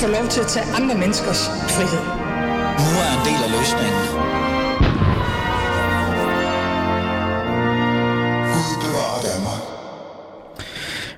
få lov til at tage andre menneskers frihed. Nu er en del af løsningen.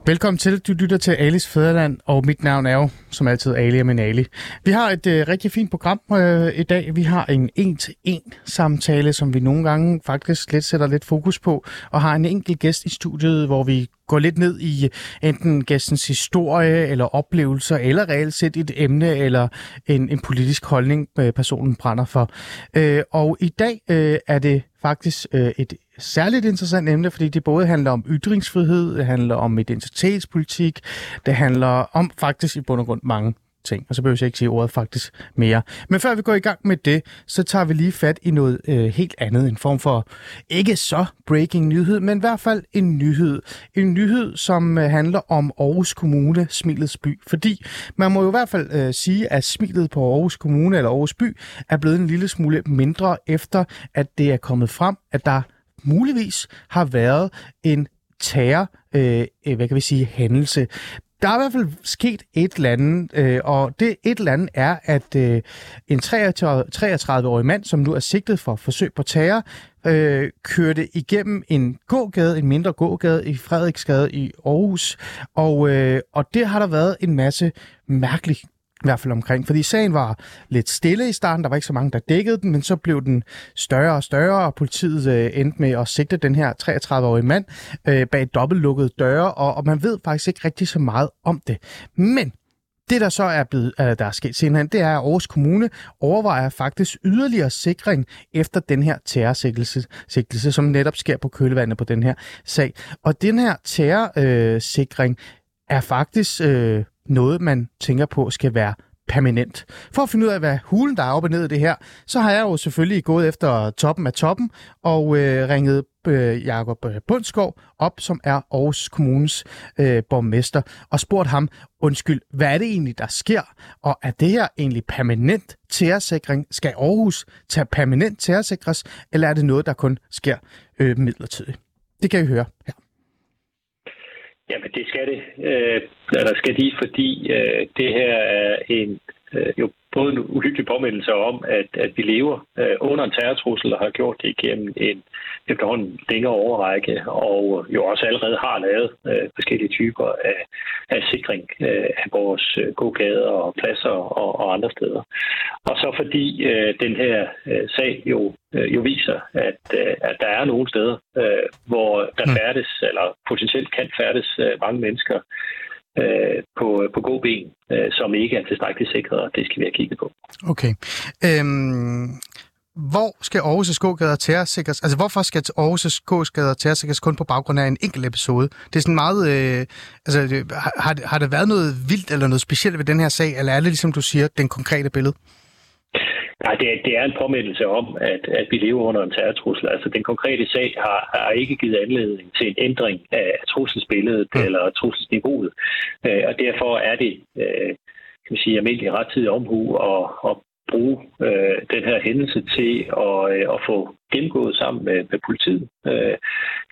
Velkommen til. Du lytter til Alis Fæderland, og mit navn er jo, som altid, Ali og Ali. Vi har et øh, rigtig fint program øh, i dag. Vi har en en-til-en samtale, som vi nogle gange faktisk lidt sætter lidt fokus på, og har en enkelt gæst i studiet, hvor vi går lidt ned i øh, enten gæstens historie eller oplevelser, eller reelt set et emne eller en, en politisk holdning, øh, personen brænder for. Øh, og i dag øh, er det faktisk øh, et særligt interessant emne, fordi det både handler om ytringsfrihed, det handler om identitetspolitik, det handler om faktisk i bund og grund mange ting, og så behøver jeg ikke sige ordet faktisk mere. Men før vi går i gang med det, så tager vi lige fat i noget øh, helt andet, en form for ikke så breaking nyhed, men i hvert fald en nyhed. En nyhed, som øh, handler om Aarhus Kommune, Smilets by. Fordi man må jo i hvert fald øh, sige, at smilet på Aarhus Kommune eller Aarhus by er blevet en lille smule mindre, efter at det er kommet frem, at der muligvis har været en terror, øh, øh hvad kan vi sige, hændelse. Der er i hvert fald sket et eller andet, øh, og det et eller andet er, at øh, en 33-årig mand, som nu er sigtet for forsøg på terror, øh, kørte igennem en gågade, en mindre gågade i Frederiksgade i Aarhus, og, øh, og det har der været en masse mærkelig i hvert fald omkring. Fordi sagen var lidt stille i starten, der var ikke så mange, der dækkede den, men så blev den større og større, og politiet øh, endte med at sigte den her 33-årige mand øh, bag dobbeltlukkede døre, og, og man ved faktisk ikke rigtig så meget om det. Men det, der så er blevet, øh, der er sket senere, det er, at Aarhus Kommune overvejer faktisk yderligere sikring efter den her terrorsigtelse, som netop sker på kølevandet på den her sag. Og den her terrorsikring øh, er faktisk øh, noget, man tænker på skal være permanent. For at finde ud af, hvad hulen der er oppe ned i det her, så har jeg jo selvfølgelig gået efter toppen af toppen og øh, ringet øh, Jakob øh, Bundsgaard Bundskov op, som er Aarhus Kommunes øh, borgmester, og spurgt ham, undskyld, hvad er det egentlig, der sker? Og er det her egentlig permanent terrorsikring? Skal Aarhus tage permanent terrorsikres, eller er det noget, der kun sker øh, midlertidigt? Det kan I høre her. Jamen, det skal det. Øh, eller skal de, fordi øh, det her er en øh, jo både en uhyggelig påmindelse om, at, at vi lever øh, under en terrortrussel og har gjort det igennem en efterhånden længere overrække, og jo også allerede har lavet øh, forskellige typer af, af sikring øh, af vores øh, gågader og pladser og, og andre steder. Og så fordi øh, den her øh, sag jo, øh, jo viser, at, øh, at der er nogle steder, øh, hvor der mm. færdes, eller potentielt kan færdes øh, mange mennesker, øh, på, på god ben, øh, som ikke er tilstrækkeligt sikret, og det skal vi have kigget på. Okay. Øhm, hvor skal Aarhus' gågader terrorsikres? Altså, hvorfor skal Aarhus' gågader terrorsikres kun på baggrund af en enkelt episode? Det er sådan meget... Øh, altså, har, har der været noget vildt eller noget specielt ved den her sag, eller er det, ligesom du siger, den konkrete billede? Nej, det er, det er en påmindelse om, at, at vi lever under en terrortrussel. Altså, den konkrete sag har, har ikke givet anledning til en ændring af trusselsbilledet mm. eller trusselsniveauet. Øh, og derfor er det, øh, kan man sige, almindelig rettidig omhu at, at bruge øh, den her hændelse til at, øh, at få gennemgået sammen med, med politiet øh,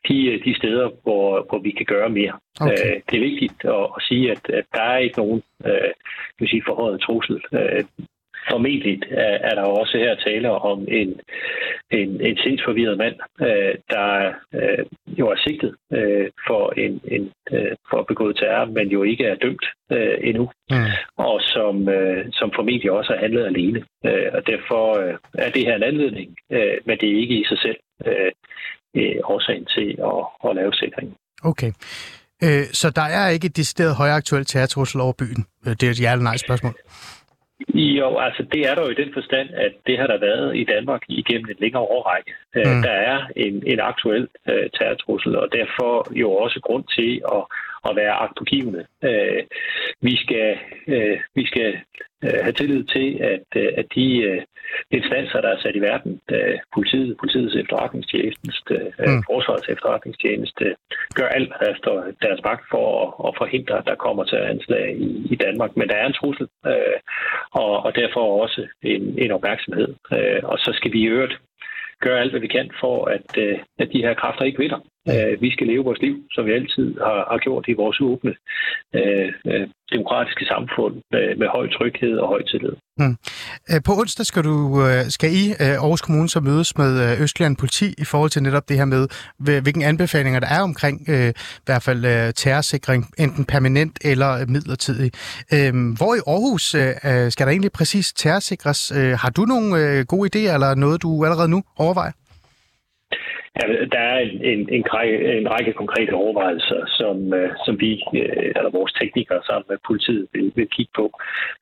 de, de steder, hvor, hvor vi kan gøre mere. Okay. Øh, det er vigtigt at, at sige, at, at der er ikke nogen øh, kan sige, forhøjet trussel. Øh, formentlig er, er der også her tale om en, en, en sindsforvirret mand, øh, der øh, jo er sigtet øh, for en, en øh, for begået terror, men jo ikke er dømt øh, endnu, mm. og som, øh, som formentlig også har handlet alene. Øh, og derfor øh, er det her en anledning, øh, men det er ikke i sig selv øh, øh, årsagen til at, at lave sikring. Okay. Øh, så der er ikke et decideret højaktuelt terrortrussel over byen? Øh, det er et ja eller nej spørgsmål. Jo, altså det er der jo i den forstand, at det har der været i Danmark igennem en længere årrække. Øh, mm. Der er en, en aktuel uh, terrortrussel, og derfor jo også grund til at, at være agtpågivende. Uh, vi skal, uh, vi skal uh, have tillid til, at, uh, at de uh, instanser, der er sat i verden, politiet, politiets efterretningstjeneste, uh, mm. forsvarets efterretningstjeneste, gør alt efter deres magt for at, at forhindre, at der kommer til anslag i, i Danmark. Men der er en trussel, uh, og, og derfor også en, en opmærksomhed. Uh, og så skal vi i øvrigt gøre alt, hvad vi kan for, at, uh, at de her kræfter ikke vinder. Øh, vi skal leve vores liv, som vi altid har, har gjort i vores åbne øh, øh, demokratiske samfund med, med høj tryghed og høj tillid. Mm. På onsdag skal du øh, skal I øh, Aarhus Kommune så mødes med Østland Politi i forhold til netop det her med, hvilke anbefalinger der er omkring i hvert fald terrorsikring, enten permanent eller midlertidig. Hvor i Aarhus skal der egentlig præcis terrorsikres? Har du nogle gode idéer eller noget, du allerede nu overvejer? Ja, der er en, en, en, række, en række konkrete overvejelser, som, øh, som vi, øh, eller vores teknikere sammen med politiet vil, vil kigge på.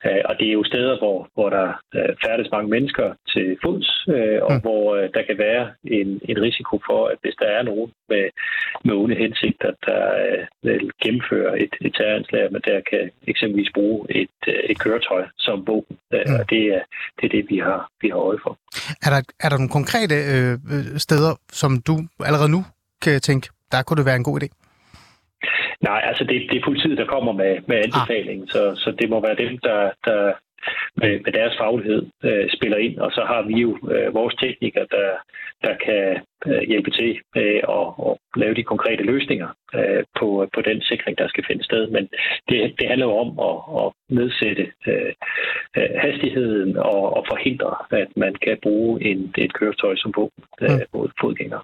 Øh, og det er jo steder, hvor, hvor der færdes mange mennesker til fods, uh, og mm. hvor uh, der kan være en, en risiko for, at hvis der er nogen med, med onde hensigter, der uh, vil gennemføre et, et terroranslag, men der kan eksempelvis bruge et, uh, et køretøj som våben. Uh, mm. Og det er, det er det, vi har, vi har øje for. Er der, er der nogle konkrete øh, steder, som du allerede nu kan tænke, der kunne det være en god idé? Nej, altså det, det er politiet, der kommer med, med anbefalingen, ah. så, så det må være dem, der, der med, med deres faglighed øh, spiller ind, og så har vi jo øh, vores teknikere, der, der kan øh, hjælpe til med at, at lave de konkrete løsninger øh, på, på den sikring, der skal finde sted. Men det, det handler jo om at, at nedsætte øh, øh, hastigheden og, og forhindre, at man kan bruge en, et køretøj som våben øh, mm. mod fodgængere.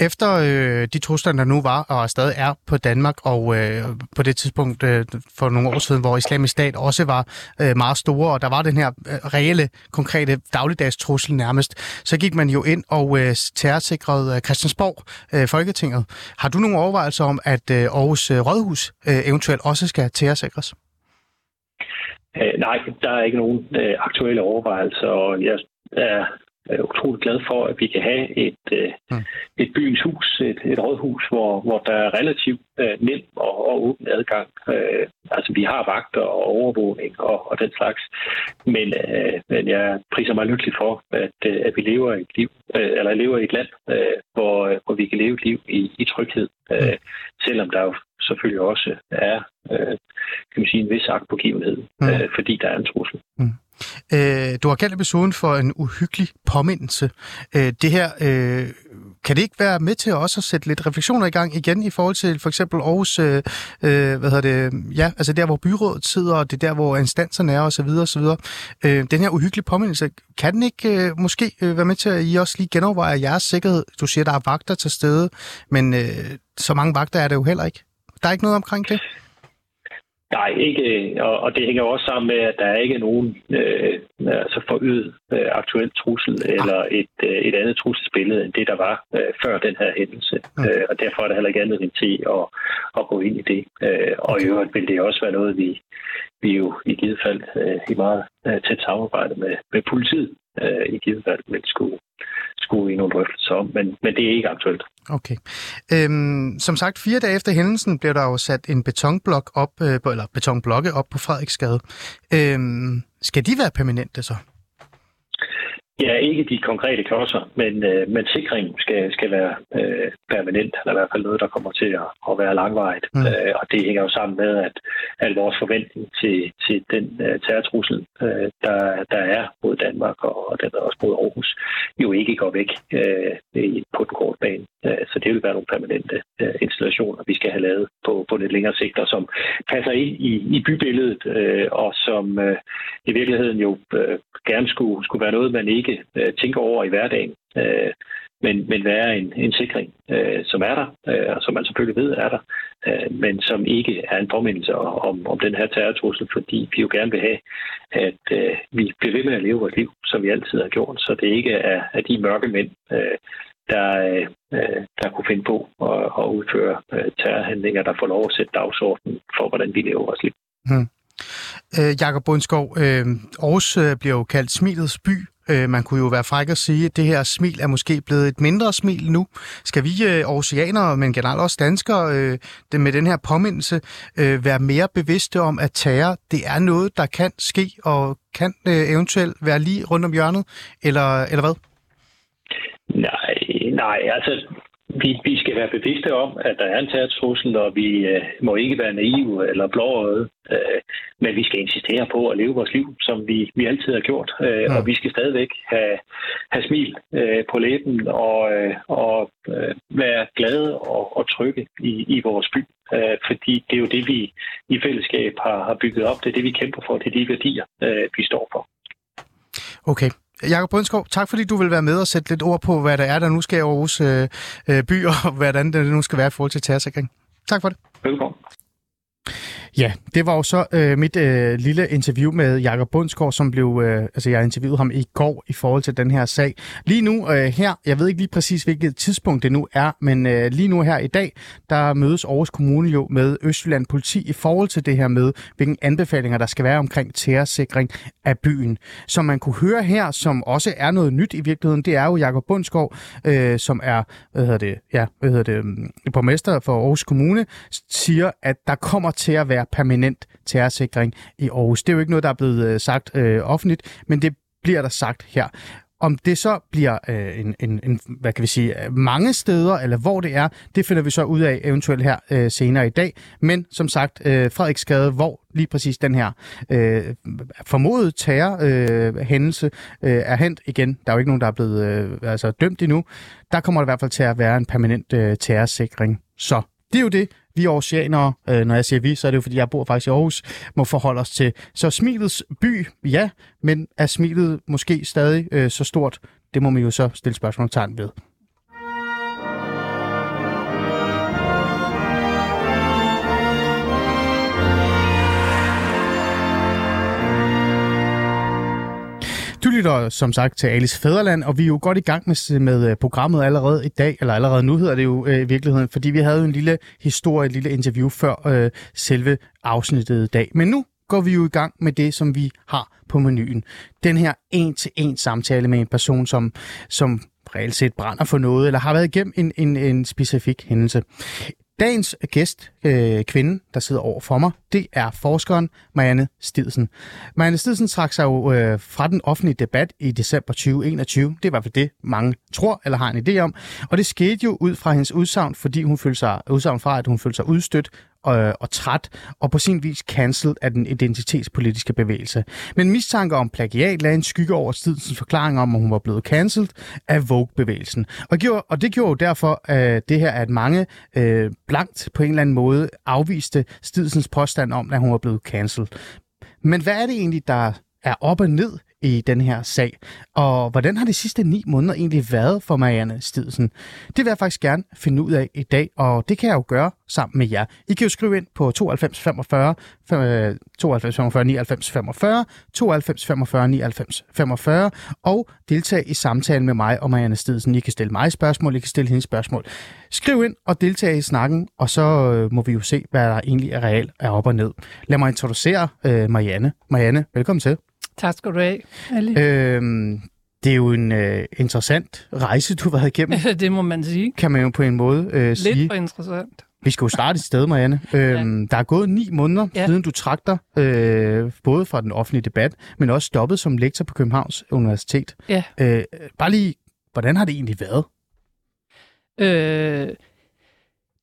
Efter øh, de trusler, der nu var og stadig er på Danmark, og øh, på det tidspunkt øh, for nogle år siden, hvor islamisk stat også var øh, meget store, og der var den her øh, reelle, konkrete dagligdags trussel nærmest, så gik man jo ind og øh, terrorsikrede øh, Christiansborg, øh, Folketinget. Har du nogle overvejelser om, at øh, Aarhus øh, Rådhus øh, eventuelt også skal terrorsikres? Øh, nej, der er ikke nogen øh, aktuelle overvejelser, og jeg er er utrolig glad for, at vi kan have et, øh, mm. et byens hus, et, et rådhus, hvor, hvor der er relativt øh, nem og, og åben adgang. Øh, altså, vi har vagter og overvågning og, og den slags. Men, øh, men jeg priser mig lykkelig for, at, øh, at vi lever et liv, øh, eller lever i et land, øh, hvor, hvor vi kan leve et liv i, i tryghed. Øh, mm. selvom der jo selvfølgelig også er øh, kan man sige, en vis agtpågivenhed, mm. øh, fordi der er en trussel. Mm. Øh, du har kaldt episoden for en uhyggelig påmindelse. Øh, det her, øh, kan det ikke være med til også at sætte lidt refleksioner i gang igen i forhold til for eksempel Aarhus, øh, øh hvad hedder det, ja, altså der, hvor byrådet sidder, og det er der, hvor instanserne er, osv. osv. Øh, den her uhyggelige påmindelse, kan den ikke øh, måske øh, være med til, at I også lige genovervejer jeres sikkerhed? Du siger, der er vagter til stede, men øh, så mange vagter er det jo heller ikke. Der er ikke noget omkring det? Nej, ikke, og, og det hænger også sammen med, at der er ikke nogen øh, altså forøget øh, aktuel trussel eller et, øh, et andet trusselsbillede end det, der var øh, før den her hændelse. Okay. Øh, og derfor er der heller ikke andet til at, at gå ind i det. Øh, og okay. i øvrigt vil det også være noget, vi, vi jo i givet fald øh, i meget øh, tæt samarbejde med, med politiet øh, i givet fald vil skulle, skulle i nogle drøftelser om, men, men det er ikke aktuelt. Okay. Øhm, som sagt, fire dage efter hændelsen blev der jo sat en betonblok op, øh, eller betonblokke op på Frederiksgade. Øhm, skal de være permanente så? Ja, ikke de konkrete klodser, men, øh, men sikringen skal, skal være øh, permanent, eller i hvert fald noget, der kommer til at, at være langvejt. Mm. Øh, og det hænger jo sammen med, at, at vores forventning til, til den øh, terrortrussel, øh, der, der er mod Danmark og, og den er også mod Aarhus, jo ikke går væk øh, på den korte bane. Øh, så det vil være nogle permanente øh, installationer, vi skal have lavet på, på lidt længere sigt, og som passer ind i, i bybilledet, øh, og som øh, i virkeligheden jo øh, gerne skulle, skulle være noget, man ikke øh, tænker over i hverdagen. Øh, men, men være en, en sikring, øh, som er der, øh, og som man selvfølgelig ved er der, øh, men som ikke er en påmindelse om, om den her terrortrussel, fordi vi jo gerne vil have, at øh, vi bliver ved med at leve vores liv, som vi altid har gjort, så det ikke er, er de mørke mænd, øh, der, øh, øh der kunne finde på at, at udføre øh, terrorhandlinger, der får lov at sætte dagsordenen for, hvordan vi lever vores liv. Hmm. Øh, Jakob Bundskov, øh, Aarhus øh, bliver jo kaldt smilets by. Øh, man kunne jo være fræk at sige, at det her smil er måske blevet et mindre smil nu. Skal vi øh, oceanere, men generelt også danskere, øh, det, med den her påmindelse, øh, være mere bevidste om, at terror, det er noget, der kan ske, og kan øh, eventuelt være lige rundt om hjørnet, eller, eller hvad? Nej, nej, altså vi, vi skal være bevidste om, at der er en terrortrussel, og vi øh, må ikke være naive eller blåøjet. Øh, men vi skal insistere på at leve vores liv, som vi, vi altid har gjort. Øh, ja. Og vi skal stadigvæk have, have smil øh, på læben og, øh, og øh, være glade og, og trygge i, i vores by. Øh, fordi det er jo det, vi i fællesskab har, har bygget op. Det er det, vi kæmper for. Det er de værdier, øh, vi står for. Okay. Jakob Brøndskov, tak fordi du vil være med og sætte lidt ord på, hvad der er, der nu skal i Aarhus øh by, og hvordan det nu skal være i forhold til terrorsikring. Tak for det. Velkommen. Ja, det var jo så øh, mit øh, lille interview med Jakob Bundsgaard, som blev, øh, altså jeg interviewede ham i går i forhold til den her sag. Lige nu øh, her, jeg ved ikke lige præcis hvilket tidspunkt det nu er, men øh, lige nu her i dag, der mødes Aarhus Kommune jo med Østjylland Politi i forhold til det her med, hvilke anbefalinger der skal være omkring terrorsikring af byen. Som man kunne høre her, som også er noget nyt i virkeligheden, det er jo Jakob Bundsgaard, øh, som er, hvad hedder det, ja, hvad hedder det, mm, borgmester for Aarhus Kommune, siger, at der kommer til at være permanent terrorsikring i Aarhus. Det er jo ikke noget, der er blevet øh, sagt øh, offentligt, men det bliver der sagt her. Om det så bliver øh, en, en, en, hvad kan vi sige, mange steder, eller hvor det er, det finder vi så ud af eventuelt her øh, senere i dag. Men som sagt, øh, Frederiksgade, hvor lige præcis den her øh, formodede terrorhændelse øh, øh, er hent igen. Der er jo ikke nogen, der er blevet øh, altså, dømt endnu. Der kommer det i hvert fald til at være en permanent øh, terrorsikring. Så det er jo det, vi oceanere, øh, når jeg siger vi, så er det jo fordi, jeg bor faktisk i Aarhus, må forholde os til. Så smilets by, ja, men er smilet måske stadig øh, så stort? Det må man jo så stille spørgsmålstegn ved. Lytter som sagt til Alice Fæderland, og vi er jo godt i gang med, med øh, programmet allerede i dag, eller allerede nu hedder det jo øh, i virkeligheden, fordi vi havde jo en lille historie, et lille interview før øh, selve afsnittet i dag. Men nu går vi jo i gang med det, som vi har på menuen. Den her en-til-en samtale med en person, som, som reelt set brænder for noget, eller har været igennem en, en, en specifik hændelse. Dagens gæst, øh, kvinde, der sidder over for mig, det er forskeren Marianne Stidsen. Marianne Stidsen trak sig jo øh, fra den offentlige debat i december 2021. Det er i hvert fald det, mange tror eller har en idé om. Og det skete jo ud fra hendes udsagn, fordi hun følte sig, udsagn fra, at hun følte sig udstødt og, og træt, og på sin vis cancelled af den identitetspolitiske bevægelse. Men mistanke om plagiat lagde en skygge over Stidsens forklaring om, at hun var blevet cancelled af Vogue-bevægelsen. Og, gjorde, og det gjorde jo derfor at det her, at mange øh, blankt på en eller anden måde afviste Stidsens påstand om, at hun var blevet cancelled. Men hvad er det egentlig, der er op og ned i den her sag. Og hvordan har de sidste ni måneder egentlig været for Marianne Stidsen? Det vil jeg faktisk gerne finde ud af i dag, og det kan jeg jo gøre sammen med jer. I kan jo skrive ind på 92 45 92 45 99 45, 92 45 99 45, og deltage i samtalen med mig og Marianne Stidsen. I kan stille mig spørgsmål, I kan stille hende spørgsmål. Skriv ind og deltage i snakken, og så øh, må vi jo se, hvad der egentlig er reelt er op og ned. Lad mig introducere øh, Marianne. Marianne, velkommen til. Tak skal du have, Ali. Øhm, det er jo en øh, interessant rejse, du har været igennem. det må man sige. Kan man jo på en måde øh, Lidt sige. Lidt for interessant. Vi skal jo starte et sted, Marianne. Øhm, ja. Der er gået ni måneder, ja. siden du trak dig, øh, både fra den offentlige debat, men også stoppet som lektor på Københavns Universitet. Ja. Øh, bare lige, hvordan har det egentlig været? Øh,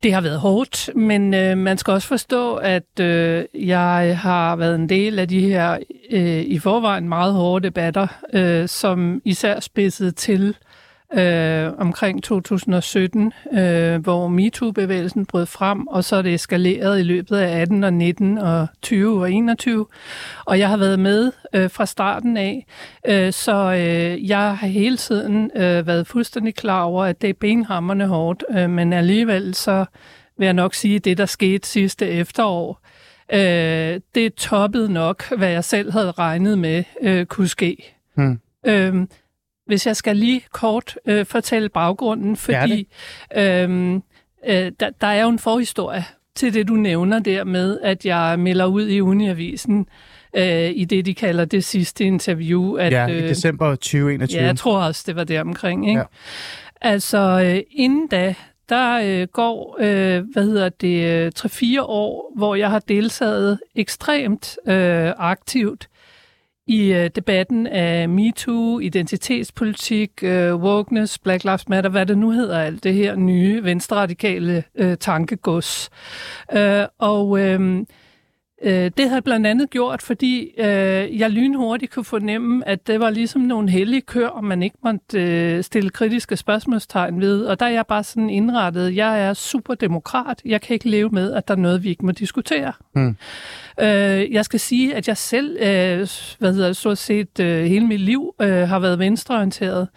det har været hårdt, men øh, man skal også forstå, at øh, jeg har været en del af de her øh, i forvejen meget hårde debatter, øh, som især spidsede til øh, omkring 2017, øh, hvor MeToo-bevægelsen brød frem, og så er det eskaleret i løbet af 18 og 19 og 20 og 21. Og jeg har været med øh, fra starten af, øh, så øh, jeg har hele tiden øh, været fuldstændig klar over, at det er benhammerne hårdt, øh, men alligevel så vil jeg nok sige, at det, der skete sidste efterår, øh, det toppede nok, hvad jeg selv havde regnet med øh, kunne ske. Hmm. Øh, hvis jeg skal lige kort øh, fortælle baggrunden, fordi øh, øh, der, der er jo en forhistorie til det, du nævner der med, at jeg melder ud i Uniavisen øh, i det, de kalder det sidste interview. At, ja, i øh, december 2021. Ja, jeg tror også, det var der omkring. Ikke? Ja. Altså, øh, inden da, der øh, går, øh, hvad hedder det, 3-4 år, hvor jeg har deltaget ekstremt øh, aktivt i øh, debatten af MeToo, identitetspolitik, øh, wokeness, Black Lives Matter, hvad det nu hedder, alt det her nye venstreradikale øh, tankegods. Øh, og øh, øh, det havde blandt andet gjort, fordi øh, jeg lynhurtigt kunne fornemme, at det var ligesom nogle hellige kør, man ikke måtte øh, stille kritiske spørgsmålstegn ved. Og der er jeg bare sådan indrettet, jeg er superdemokrat, jeg kan ikke leve med, at der er noget, vi ikke må diskutere. Mm. Øh, jeg skal sige, at jeg selv, øh, hvad hedder det, stort set øh, hele mit liv øh, har været venstreorienteret.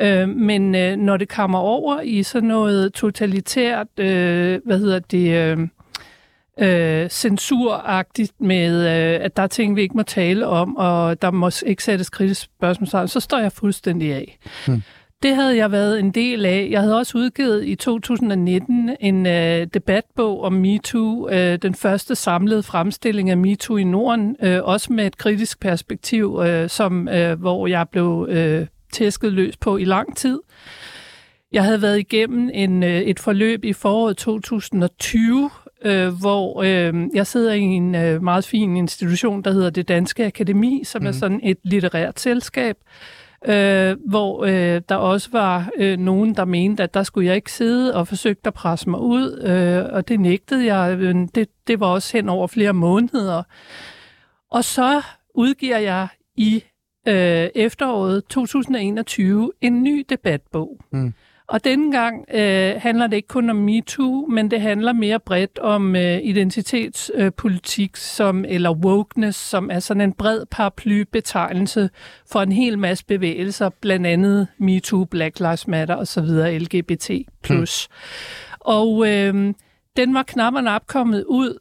Øh, men øh, når det kommer over i sådan noget totalitært, øh, hvad hedder det... Øh, øh, censuragtigt med, øh, at der er ting, vi ikke må tale om, og der må ikke sættes kritisk spørgsmål, så står jeg fuldstændig af. Hmm. Det havde jeg været en del af. Jeg havde også udgivet i 2019 en øh, debatbog om MeToo, øh, den første samlede fremstilling af MeToo i Norden, øh, også med et kritisk perspektiv, øh, som øh, hvor jeg blev øh, tæsket løs på i lang tid. Jeg havde været igennem en, øh, et forløb i foråret 2020, øh, hvor øh, jeg sidder i en øh, meget fin institution, der hedder Det Danske Akademi, som mm. er mhm. sådan et litterært selskab, øh, hvor øh, der også var øh, nogen, der mente, at der skulle jeg ikke sidde og forsøgte at presse mig ud, øh, og det nægtede jeg. Det, det var også hen over flere måneder. Og så udgiver jeg i øh, efteråret 2021 en ny debatbog. Mm. Og denne gang øh, handler det ikke kun om MeToo, men det handler mere bredt om øh, identitetspolitik, øh, som, eller wokeness, som er sådan en bred paraplybetegnelse for en hel masse bevægelser, blandt andet MeToo, Black Lives Matter osv., LGBT+. Hmm. Og øh, den var knap nap kommet ud,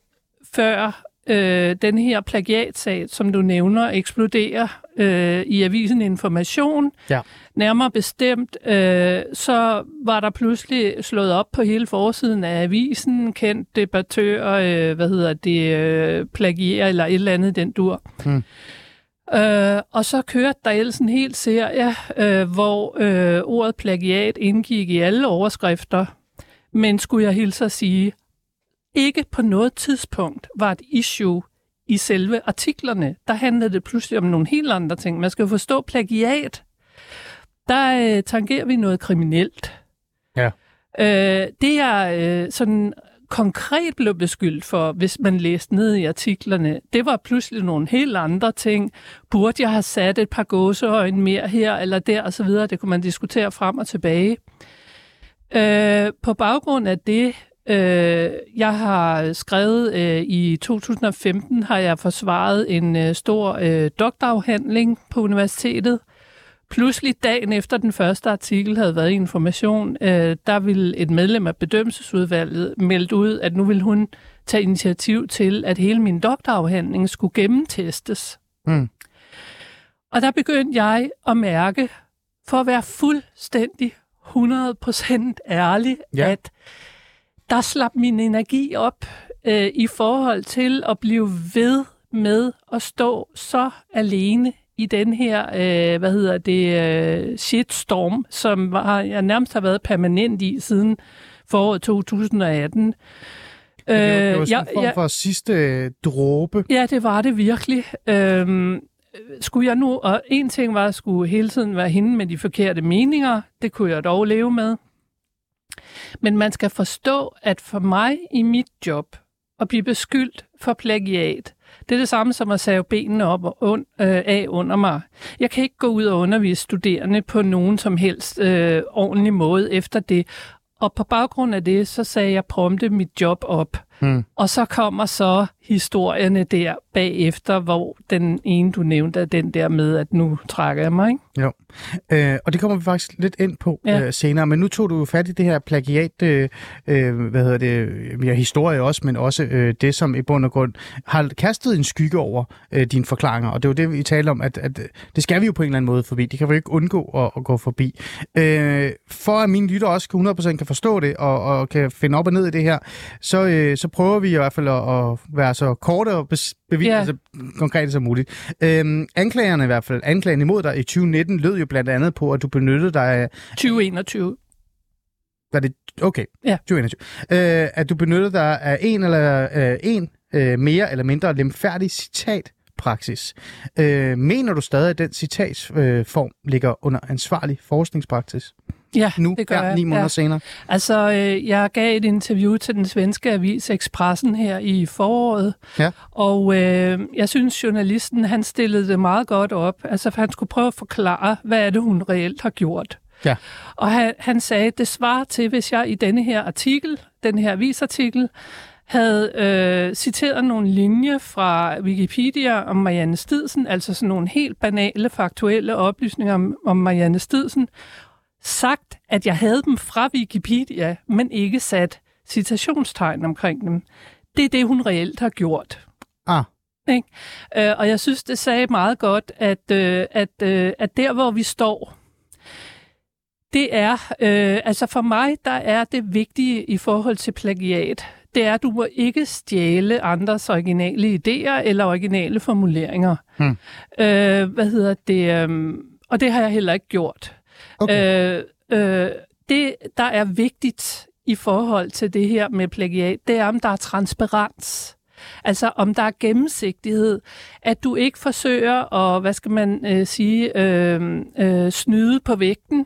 før øh, den her plagiatsag, som du nævner, eksploderer øh, i avisen Information. Ja. Nærmere bestemt, øh, så var der pludselig slået op på hele forsiden af avisen, kendt debattør, øh, hvad hedder det, øh, plagier eller et eller andet den dur. Hmm. Øh, og så kørte der ellers en hel serie, øh, hvor øh, ordet plagiat indgik i alle overskrifter. Men skulle jeg hilse at sige, ikke på noget tidspunkt var et issue i selve artiklerne. Der handlede det pludselig om nogle helt andre ting. Man skal jo forstå plagiat. Der øh, tangerer vi noget kriminelt. Ja. Øh, det er øh, sådan konkret blev beskyldt for, hvis man læste ned i artiklerne, det var pludselig nogle helt andre ting. Burde jeg have sat et par gåseøjne mere her eller der osv.? Det kunne man diskutere frem og tilbage. Øh, på baggrund af det Øh, jeg har skrevet, øh, i 2015 har jeg forsvaret en øh, stor øh, doktorafhandling på universitetet. Pludselig dagen efter den første artikel havde været i information, øh, der ville et medlem af bedømmelsesudvalget melde ud, at nu vil hun tage initiativ til, at hele min doktorafhandling skulle gennemtestes. Mm. Og der begyndte jeg at mærke, for at være fuldstændig 100% ærlig, ja. at der slap min energi op øh, i forhold til at blive ved med at stå så alene i den her, øh, hvad hedder det, øh, shitstorm, som var, jeg nærmest har været permanent i siden foråret 2018. Det var, det var sådan en form for sidste øh, dråbe. Ja, det var det virkelig. Øhm, skulle jeg nu, og en ting var, at jeg skulle hele tiden være hende med de forkerte meninger. Det kunne jeg dog leve med. Men man skal forstå, at for mig i mit job, at blive beskyldt for plagiat, det er det samme som at save benene op og und, øh, af under mig. Jeg kan ikke gå ud og undervise studerende på nogen som helst øh, ordentlig måde efter det. Og på baggrund af det, så sagde jeg prompte mit job op. Mm. Og så kommer så historierne der bagefter, hvor den ene, du nævnte, er den der med, at nu trækker jeg mig, ikke? Jo, øh, og det kommer vi faktisk lidt ind på ja. øh, senere, men nu tog du fat i det her plagiat, øh, øh, hvad hedder det, ja, historie også, men også øh, det, som i bund og grund har kastet en skygge over øh, dine forklaringer, og det er jo det, vi taler om, at, at det skal vi jo på en eller anden måde forbi, det kan vi ikke undgå at, at gå forbi. Øh, for at mine lytter også 100% kan forstå det, og, og kan finde op og ned i det her, så, øh, så prøver vi i hvert fald at, at være så korte og bevis, yeah. så konkrete som muligt. Øhm, anklagerne i hvert fald, anklagen imod dig i 2019 lød jo blandt andet på, at du benyttede dig af... 2021. Var det... Okay, ja. 2021. Øh, at du benyttede dig af en eller øh, en øh, mere eller mindre lemfærdig citat forskningspraksis. Øh, mener du stadig, at den citatsform øh, ligger under ansvarlig forskningspraksis? Ja, nu, det gør her, ni måneder ja. senere? Altså, øh, jeg gav et interview til den svenske avis Expressen her i foråret, Ja. og øh, jeg synes, journalisten han stillede det meget godt op. Altså, han skulle prøve at forklare, hvad er det, hun reelt har gjort. Ja. Og han, han sagde, det svarer til, hvis jeg i denne her artikel, den her avisartikel, havde øh, citeret nogle linjer fra Wikipedia om Marianne Stidsen, altså sådan nogle helt banale, faktuelle oplysninger om, om Marianne Stidsen, sagt, at jeg havde dem fra Wikipedia, men ikke sat citationstegn omkring dem. Det er det, hun reelt har gjort. Ah, Ikke? Øh, og jeg synes, det sagde meget godt, at, øh, at, øh, at der, hvor vi står, det er, øh, altså for mig, der er det vigtige i forhold til plagiat, det er, at du må ikke stjæle andres originale idéer eller originale formuleringer. Hmm. Øh, hvad hedder det? Øh, og det har jeg heller ikke gjort okay. Øh, øh, det, der er vigtigt i forhold til det her med plagiat, det er, om der er transparens. Altså om der er gennemsigtighed, at du ikke forsøger at, hvad skal man øh, sige, øh, øh, snyde på vægten,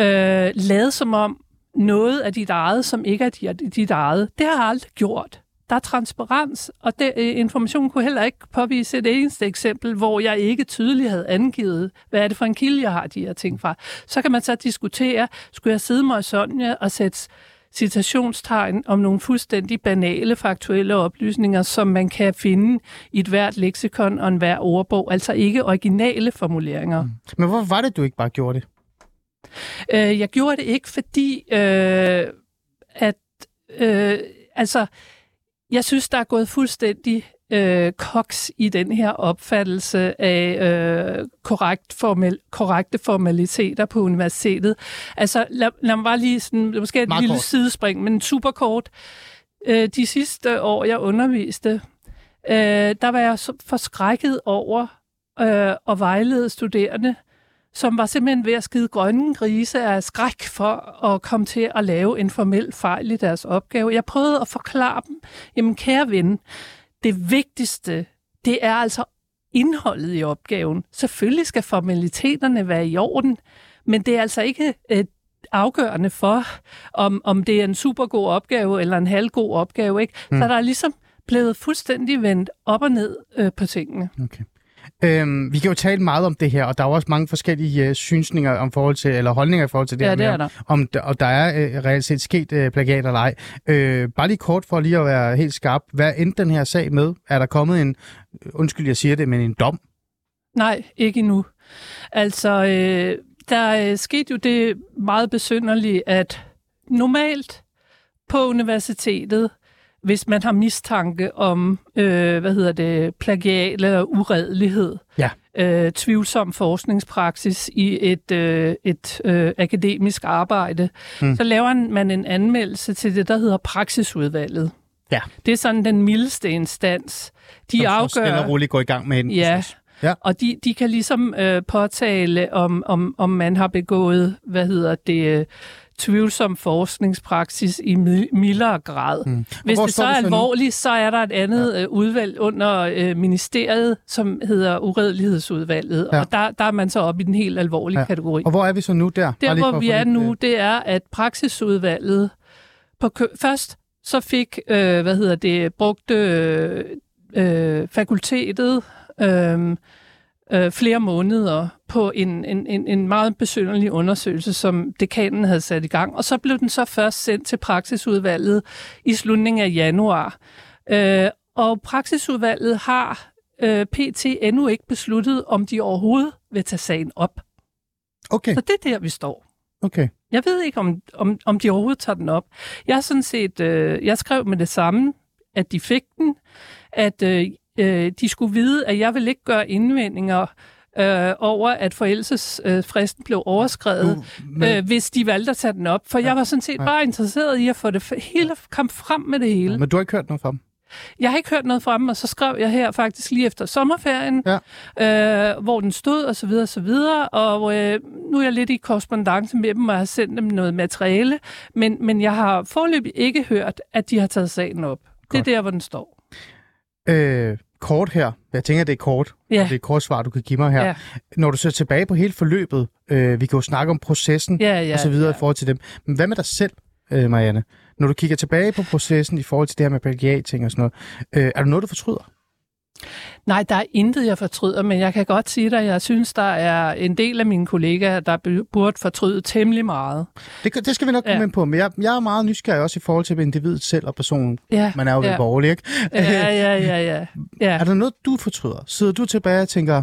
øh, lade som om noget af dit eget, som ikke er dit, dit eget. Det har jeg aldrig gjort. Der er transparens, og det, øh, information kunne heller ikke påvise et eneste eksempel, hvor jeg ikke tydeligt havde angivet, hvad er det for en kilde, jeg har de her ting fra. Så kan man så diskutere, skulle jeg sidde mig Sonja og sætte citationstegn om nogle fuldstændig banale, faktuelle oplysninger, som man kan finde i et hvert leksikon og en hver ordbog, altså ikke originale formuleringer. Mm. Men hvorfor var det, du ikke bare gjorde det? Øh, jeg gjorde det ikke, fordi øh, at øh, altså jeg synes, der er gået fuldstændig øh, koks i den her opfattelse af øh, korrekt formel, korrekte formaliteter på universitetet. Altså, lad, lad mig bare lige sådan, måske et Meget lille kort. sidespring, men super kort. Øh, de sidste år, jeg underviste, øh, der var jeg så forskrækket over øh, at vejlede studerende, som var simpelthen ved at skide grønne grise af skræk for at komme til at lave en formel fejl i deres opgave. Jeg prøvede at forklare dem, jamen kære ven, det vigtigste, det er altså indholdet i opgaven. Selvfølgelig skal formaliteterne være i orden, men det er altså ikke øh, afgørende for, om, om det er en super god opgave eller en halvgod opgave. Ikke? Mm. Så der er ligesom blevet fuldstændig vendt op og ned øh, på tingene. Okay. Øhm, vi kan jo tale meget om det her, og der er jo også mange forskellige øh, synsninger om forhold til, eller holdninger i forhold til det Ja, her det med, er der. om og der er øh, reelt set sket øh, plagiat eller ej. Øh, bare lige kort for lige at være helt skarp. Hvad endte den her sag med? Er der kommet en, undskyld jeg siger det, men en dom? Nej, ikke endnu. Altså, øh, der øh, skete jo det meget besynderlige, at normalt på universitetet, hvis man har mistanke om, øh, hvad hedder det, plagiat eller uredelighed, Ja. øh, tvivlsom forskningspraksis i et, øh, et øh, akademisk arbejde, Mm. så laver man en anmeldelse til det, der hedder praksisudvalget. Ja. Det er sådan den mildeste instans. De Som afgør... og roligt går i gang med en Ja, proces. Ja. og de, de kan ligesom øh, påtale, om, om, om man har begået, hvad hedder det, tvivlsom forskningspraksis i mi- mildere grad. Mm. Hvis det så er alvorligt, så er der et andet ja. øh, udvalg under øh, ministeriet, som hedder uredelighedsudvalget, Ja. og der, der er man så oppe i den helt alvorlige Ja. kategori. Og hvor er vi så nu der? Der, hvor vi er nu, øh, det er, at praksisudvalget på kø- først så fik, øh, hvad hedder det, brugte øh, fakultetet øh, øh, flere måneder på en, en, en, en meget besynderlig undersøgelse, som dekanen havde sat i gang. Og så blev den så først sendt til praksisudvalget i slutningen af januar. Øh, og praksisudvalget har øh, PT endnu ikke besluttet, om de overhovedet vil tage sagen op. Okay, Så det er der, vi står. okay. Jeg ved ikke, om, om, om de overhovedet tager den op. Jeg har sådan set, øh, jeg skrev med det samme, at de fik den, at øh, øh, de skulle vide, at jeg vil ikke gøre indvendinger øh, over, at forældelsesfristen øh, blev overskrevet, Nu, men, øh, hvis de valgte at tage den op. For jeg var sådan set Ja. bare interesseret i at få det hele kom frem med det hele. men du har ikke hørt noget fra dem? Jeg har ikke hørt noget fra dem, og så skrev jeg her faktisk lige efter sommerferien, ja. øh, hvor den stod og så videre og så videre, og øh, nu er jeg lidt i korrespondence med dem, og har sendt dem noget materiale, men, men jeg har forløbig ikke hørt, at de har taget sagen op. Det er Godt. der, hvor den står. Øh, kort her, jeg tænker, det er kort, Ja. og det er et kort svar, du kan give mig her. Ja. Når du ser tilbage på hele forløbet, øh, vi kan jo snakke om processen Ja, ja, og så videre ja. i forhold til dem. Men hvad med dig selv, øh, Marianne? Når du kigger tilbage på processen i forhold til det her med plagiat-ting og sådan noget, øh, er der noget, du fortryder? Nej, der er intet, jeg fortryder, men jeg kan godt sige dig, at jeg synes, der er en del af mine kollegaer, der bu- burde fortryde temmelig meget. Det, det skal vi nok komme Ja. ind på, men jeg, jeg er meget nysgerrig også i forhold til individet selv og personen. Ja, Man er jo ja. ja. borgerlig, ikke? ja, ja, ja, ja. ja. Er der noget, du fortryder? Sidder du tilbage og tænker,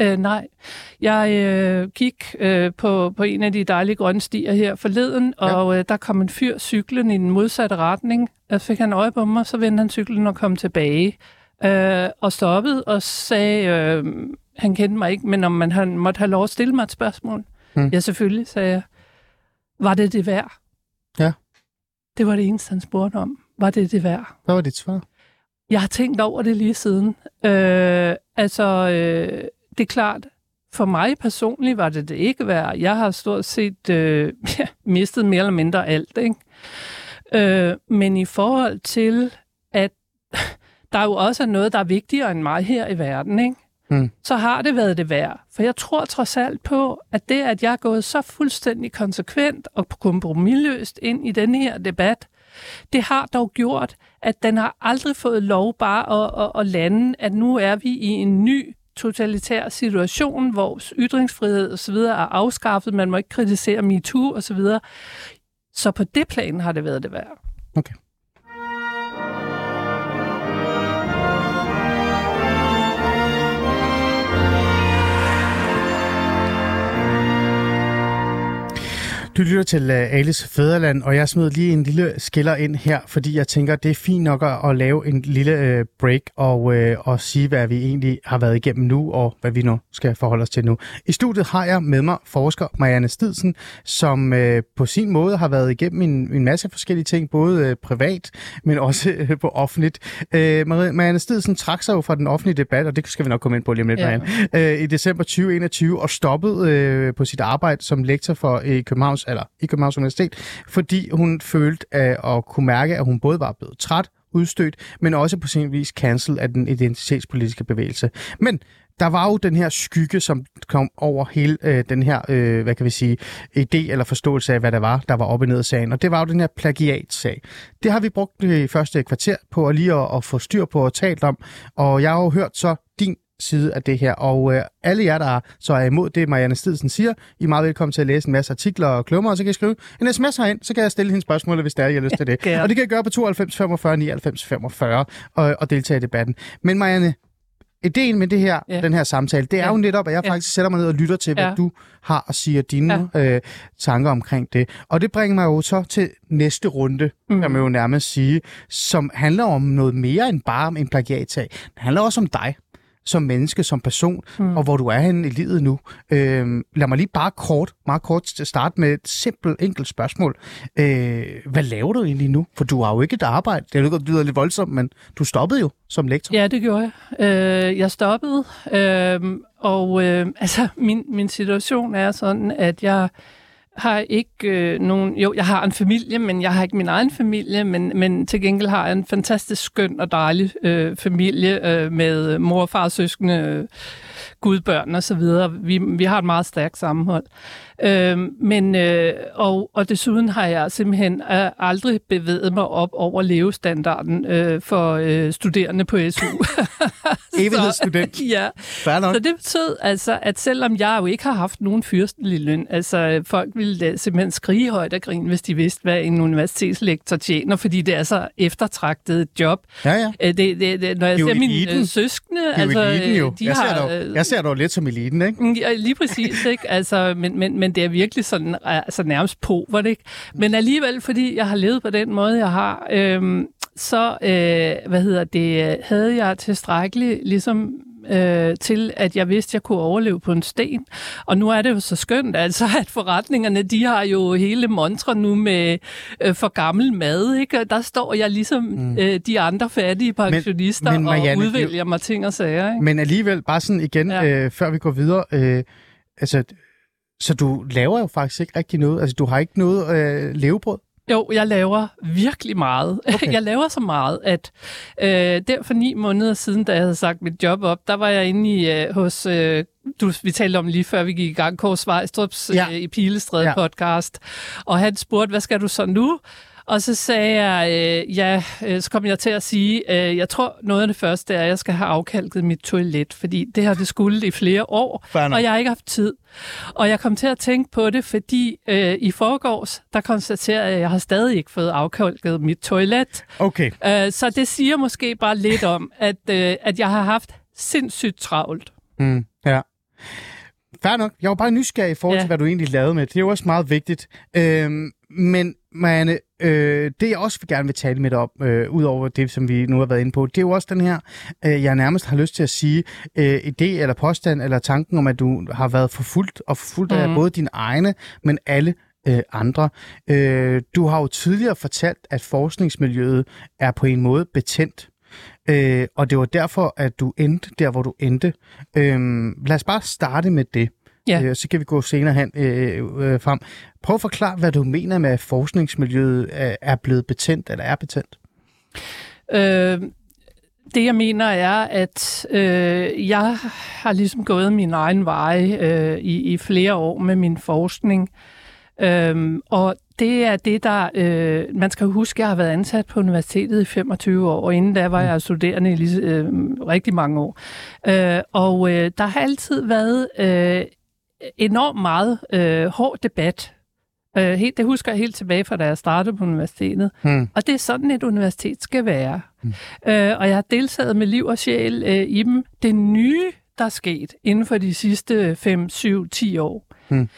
Øh, nej. Jeg øh, gik øh, på, på en af de dejlige grønne stier her forleden, Ja. og øh, der kom en fyr cyklen i den modsatte retning. Jeg fik han øje på mig, så vendte han cyklen og kom tilbage. Øh, og stoppede og sagde, øh, han kendte mig ikke, men om man han måtte have lov at stille mig et spørgsmål. Hmm. Ja, selvfølgelig, sagde jeg. Var det det værd? Ja. Det var det eneste, han spurgte om. Var det det værd? hvad var dit svar? Jeg har tænkt over det lige siden. Øh, altså, øh, det er klart, for mig personligt var det det ikke værd. Jeg har stort set øh, mistet mere eller mindre alt. Ikke? Øh, men i forhold til, at der jo også er noget, der er vigtigere end mig her i verden, ikke? Mm. så har det været det værd. For jeg tror trods alt på, at det, at jeg er gået så fuldstændig konsekvent og kompromilløst ind i den her debat, det har dog gjort, at den har aldrig fået lov bare at, at, at lande, at nu er vi i en ny totalitær situation, hvor ytringsfrihed osv. er afskaffet, man må ikke kritisere MeToo osv. Så på det plan har det været det værd. Okay. Du lytter til uh, Alice Fæderland, og jeg smed lige en lille skiller ind her, fordi jeg tænker, det er fint nok at, lave en lille uh, break og, uh, og sige, hvad vi egentlig har været igennem nu, og hvad vi nu skal forholde os til nu. I studiet har jeg med mig forsker Marianne Stidsen, som på sin måde har været igennem en, en masse forskellige ting, både privat, men også på offentligt. Marianne Stidsen trak sig jo fra den offentlige debat, og det skal vi nok komme ind på lige om lidt, Ja. Marianne, øh, i december 2021 og stoppede øh, på sit arbejde som lektor for i Københavns eller i Københavns Universitet, fordi hun følte øh, at kunne mærke, at hun både var blevet træt, udstødt, men også på sin vis cancel af den identitetspolitiske bevægelse. Men der var jo den her skygge, som kom over hele øh, den her, øh, hvad kan vi sige, idé eller forståelse af, hvad der var, der var oppe og ned i sagen. Og det var jo den her plagiatsag. Det har vi brugt det første kvarter på at lige at, at få styr på og talt om. Og jeg har jo hørt så din side af det her. Og øh, alle jer, der så er imod det, Marianne Stidsen siger, I er meget velkommen til at læse en masse artikler og klummer, og så kan I skrive en sms herind, så kan jeg stille hende spørgsmål, hvis der er, I har lyst til det. gerne. Og det kan jeg gøre på 92 45 99 45 og, og deltage i debatten. Men Marianne, ideen med det her, Ja. den her samtale, det er Ja. jo netop, at jeg Ja. faktisk sætter mig ned og lytter til, hvad Ja. du har at sige og dine øh, tanker omkring det. Og det bringer mig jo så til næste runde, mm. Kan man jo nærmest sige, som handler om noget mere end bare en plagiatsag. Det handler også om dig som menneske, som person, mm. og hvor du er henne i livet nu. Øhm, lad mig lige bare kort, meget kort starte med et simpelt, enkelt spørgsmål. Øh, hvad laver du egentlig nu? For du har jo ikke et arbejde. Det lyder- lyder lidt voldsomt, men du stoppede jo som lektor. Ja, det gjorde jeg. Øh, jeg stoppede, øh, og øh, altså, min, min situation er sådan, at jeg har ikke øh, nogen... Jo, jeg har en familie, men jeg har ikke min egen familie, men, men til gengæld har jeg en fantastisk skøn og dejlig øh, familie øh, med mor, far, søskende, øh, gudbørn og så videre. Vi, vi har et meget stærkt sammenhold. Øh, men, øh, og, og desuden har jeg simpelthen øh, aldrig bevæget mig op over levestandarden øh, for øh, studerende på SU. Evighedsstudent. ja, så det betød altså, at selvom jeg jo ikke har haft nogen fyrstelig løn, altså folk ville simpelthen skrige højt og grine, hvis de vidste, hvad en universitetslektor tjener, fordi det er så eftertragtet et job. Ja, ja. Øh, Det, det, det, når jeg er ser mine eliten. øh, søskende, Det er jo altså, eliten jo. de Jeg ser, har... dog, øh, jeg ser dog lidt som eliten, ikke? Mm, Ja, lige præcis, ikke? Altså, men, men, men det er virkelig sådan, altså nærmest på, var det ikke? Men alligevel, fordi jeg har levet på den måde, jeg har, øhm, så, øh, hvad hedder det, havde jeg tilstrækkeligt ligesom øh, til, at jeg vidste, at jeg kunne overleve på en sten. Og nu er det jo så skønt, altså, at forretningerne, de har jo hele montre nu med øh, for gammel mad, ikke? Og der står jeg ligesom mm. øh, de andre fattige pensionister men Marianne, og er udvælger mig ting og sager, ikke? Men alligevel, bare sådan igen. Ja. øh, før vi går videre, øh, altså, så du laver jo faktisk ikke rigtig noget. Altså, du har ikke noget øh, levebrød. Jo, jeg laver virkelig meget. Okay. Jeg laver så meget, at øh, der for ni måneder siden, da jeg havde sagt mit job op, der var jeg inde i, øh, hos, øh, du, vi talte om lige før vi gik i gang, Kåre Svejstrup's ja. øh, i Pilestræde ja. podcast, og han spurgte, hvad skal du så nu? Og så sagde jeg, øh, ja, øh, så kom jeg til at sige, øh, jeg tror noget af det første er, at jeg skal have afkalket mit toilet, fordi det har det skulle i flere år, Færne. og jeg har ikke haft tid. Og jeg kom til at tænke på det, fordi øh, i forgårs, der konstaterer jeg, at jeg har stadig ikke fået afkalket mit toilet. Okay. Øh, så det siger måske bare lidt om, at, øh, at jeg har haft sindssygt travlt. Mm, ja. Fair nok. Jeg var bare nysgerrig i forhold ja. til, hvad du egentlig lavede med. Det er jo også meget vigtigt. Øhm, men Marianne, øh, det jeg også vil gerne vil tale med dig om, øh, ud over det, som vi nu har været inde på, det er jo også den her, øh, jeg nærmest har lyst til at sige, øh, idé eller påstand eller tanken om, at du har været forfulgt, og forfulgt mm. af både dine egne, men alle øh, andre. Øh, du har jo tidligere fortalt, at forskningsmiljøet er på en måde betændt. Øh, og det var derfor, at du endte der, hvor du endte. Øh, lad os bare starte med det. Ja. Øh, så kan vi gå senere hen øh, øh, frem. Prøv at forklare, hvad du mener med, at forskningsmiljøet er blevet betændt, eller er betændt. Øh, det jeg mener er, at øh, jeg har ligesom gået min egen vej øh, i, i flere år med min forskning. Øhm, og det er det, der... Øh, man skal huske, at jeg har været ansat på universitetet i 25 år, og inden da var jeg studerende i lige, øh, rigtig mange år. Øh, og øh, der har altid været øh, enormt meget øh, hård debat. Øh, helt, det husker jeg helt tilbage fra, da jeg startede på universitetet. Hmm. Og det er sådan, et universitet skal være. Hmm. Øh, og jeg har deltaget med liv og sjæl øh, i dem. Det nye, der er sket inden for de sidste 5, 7, 10 år, hmm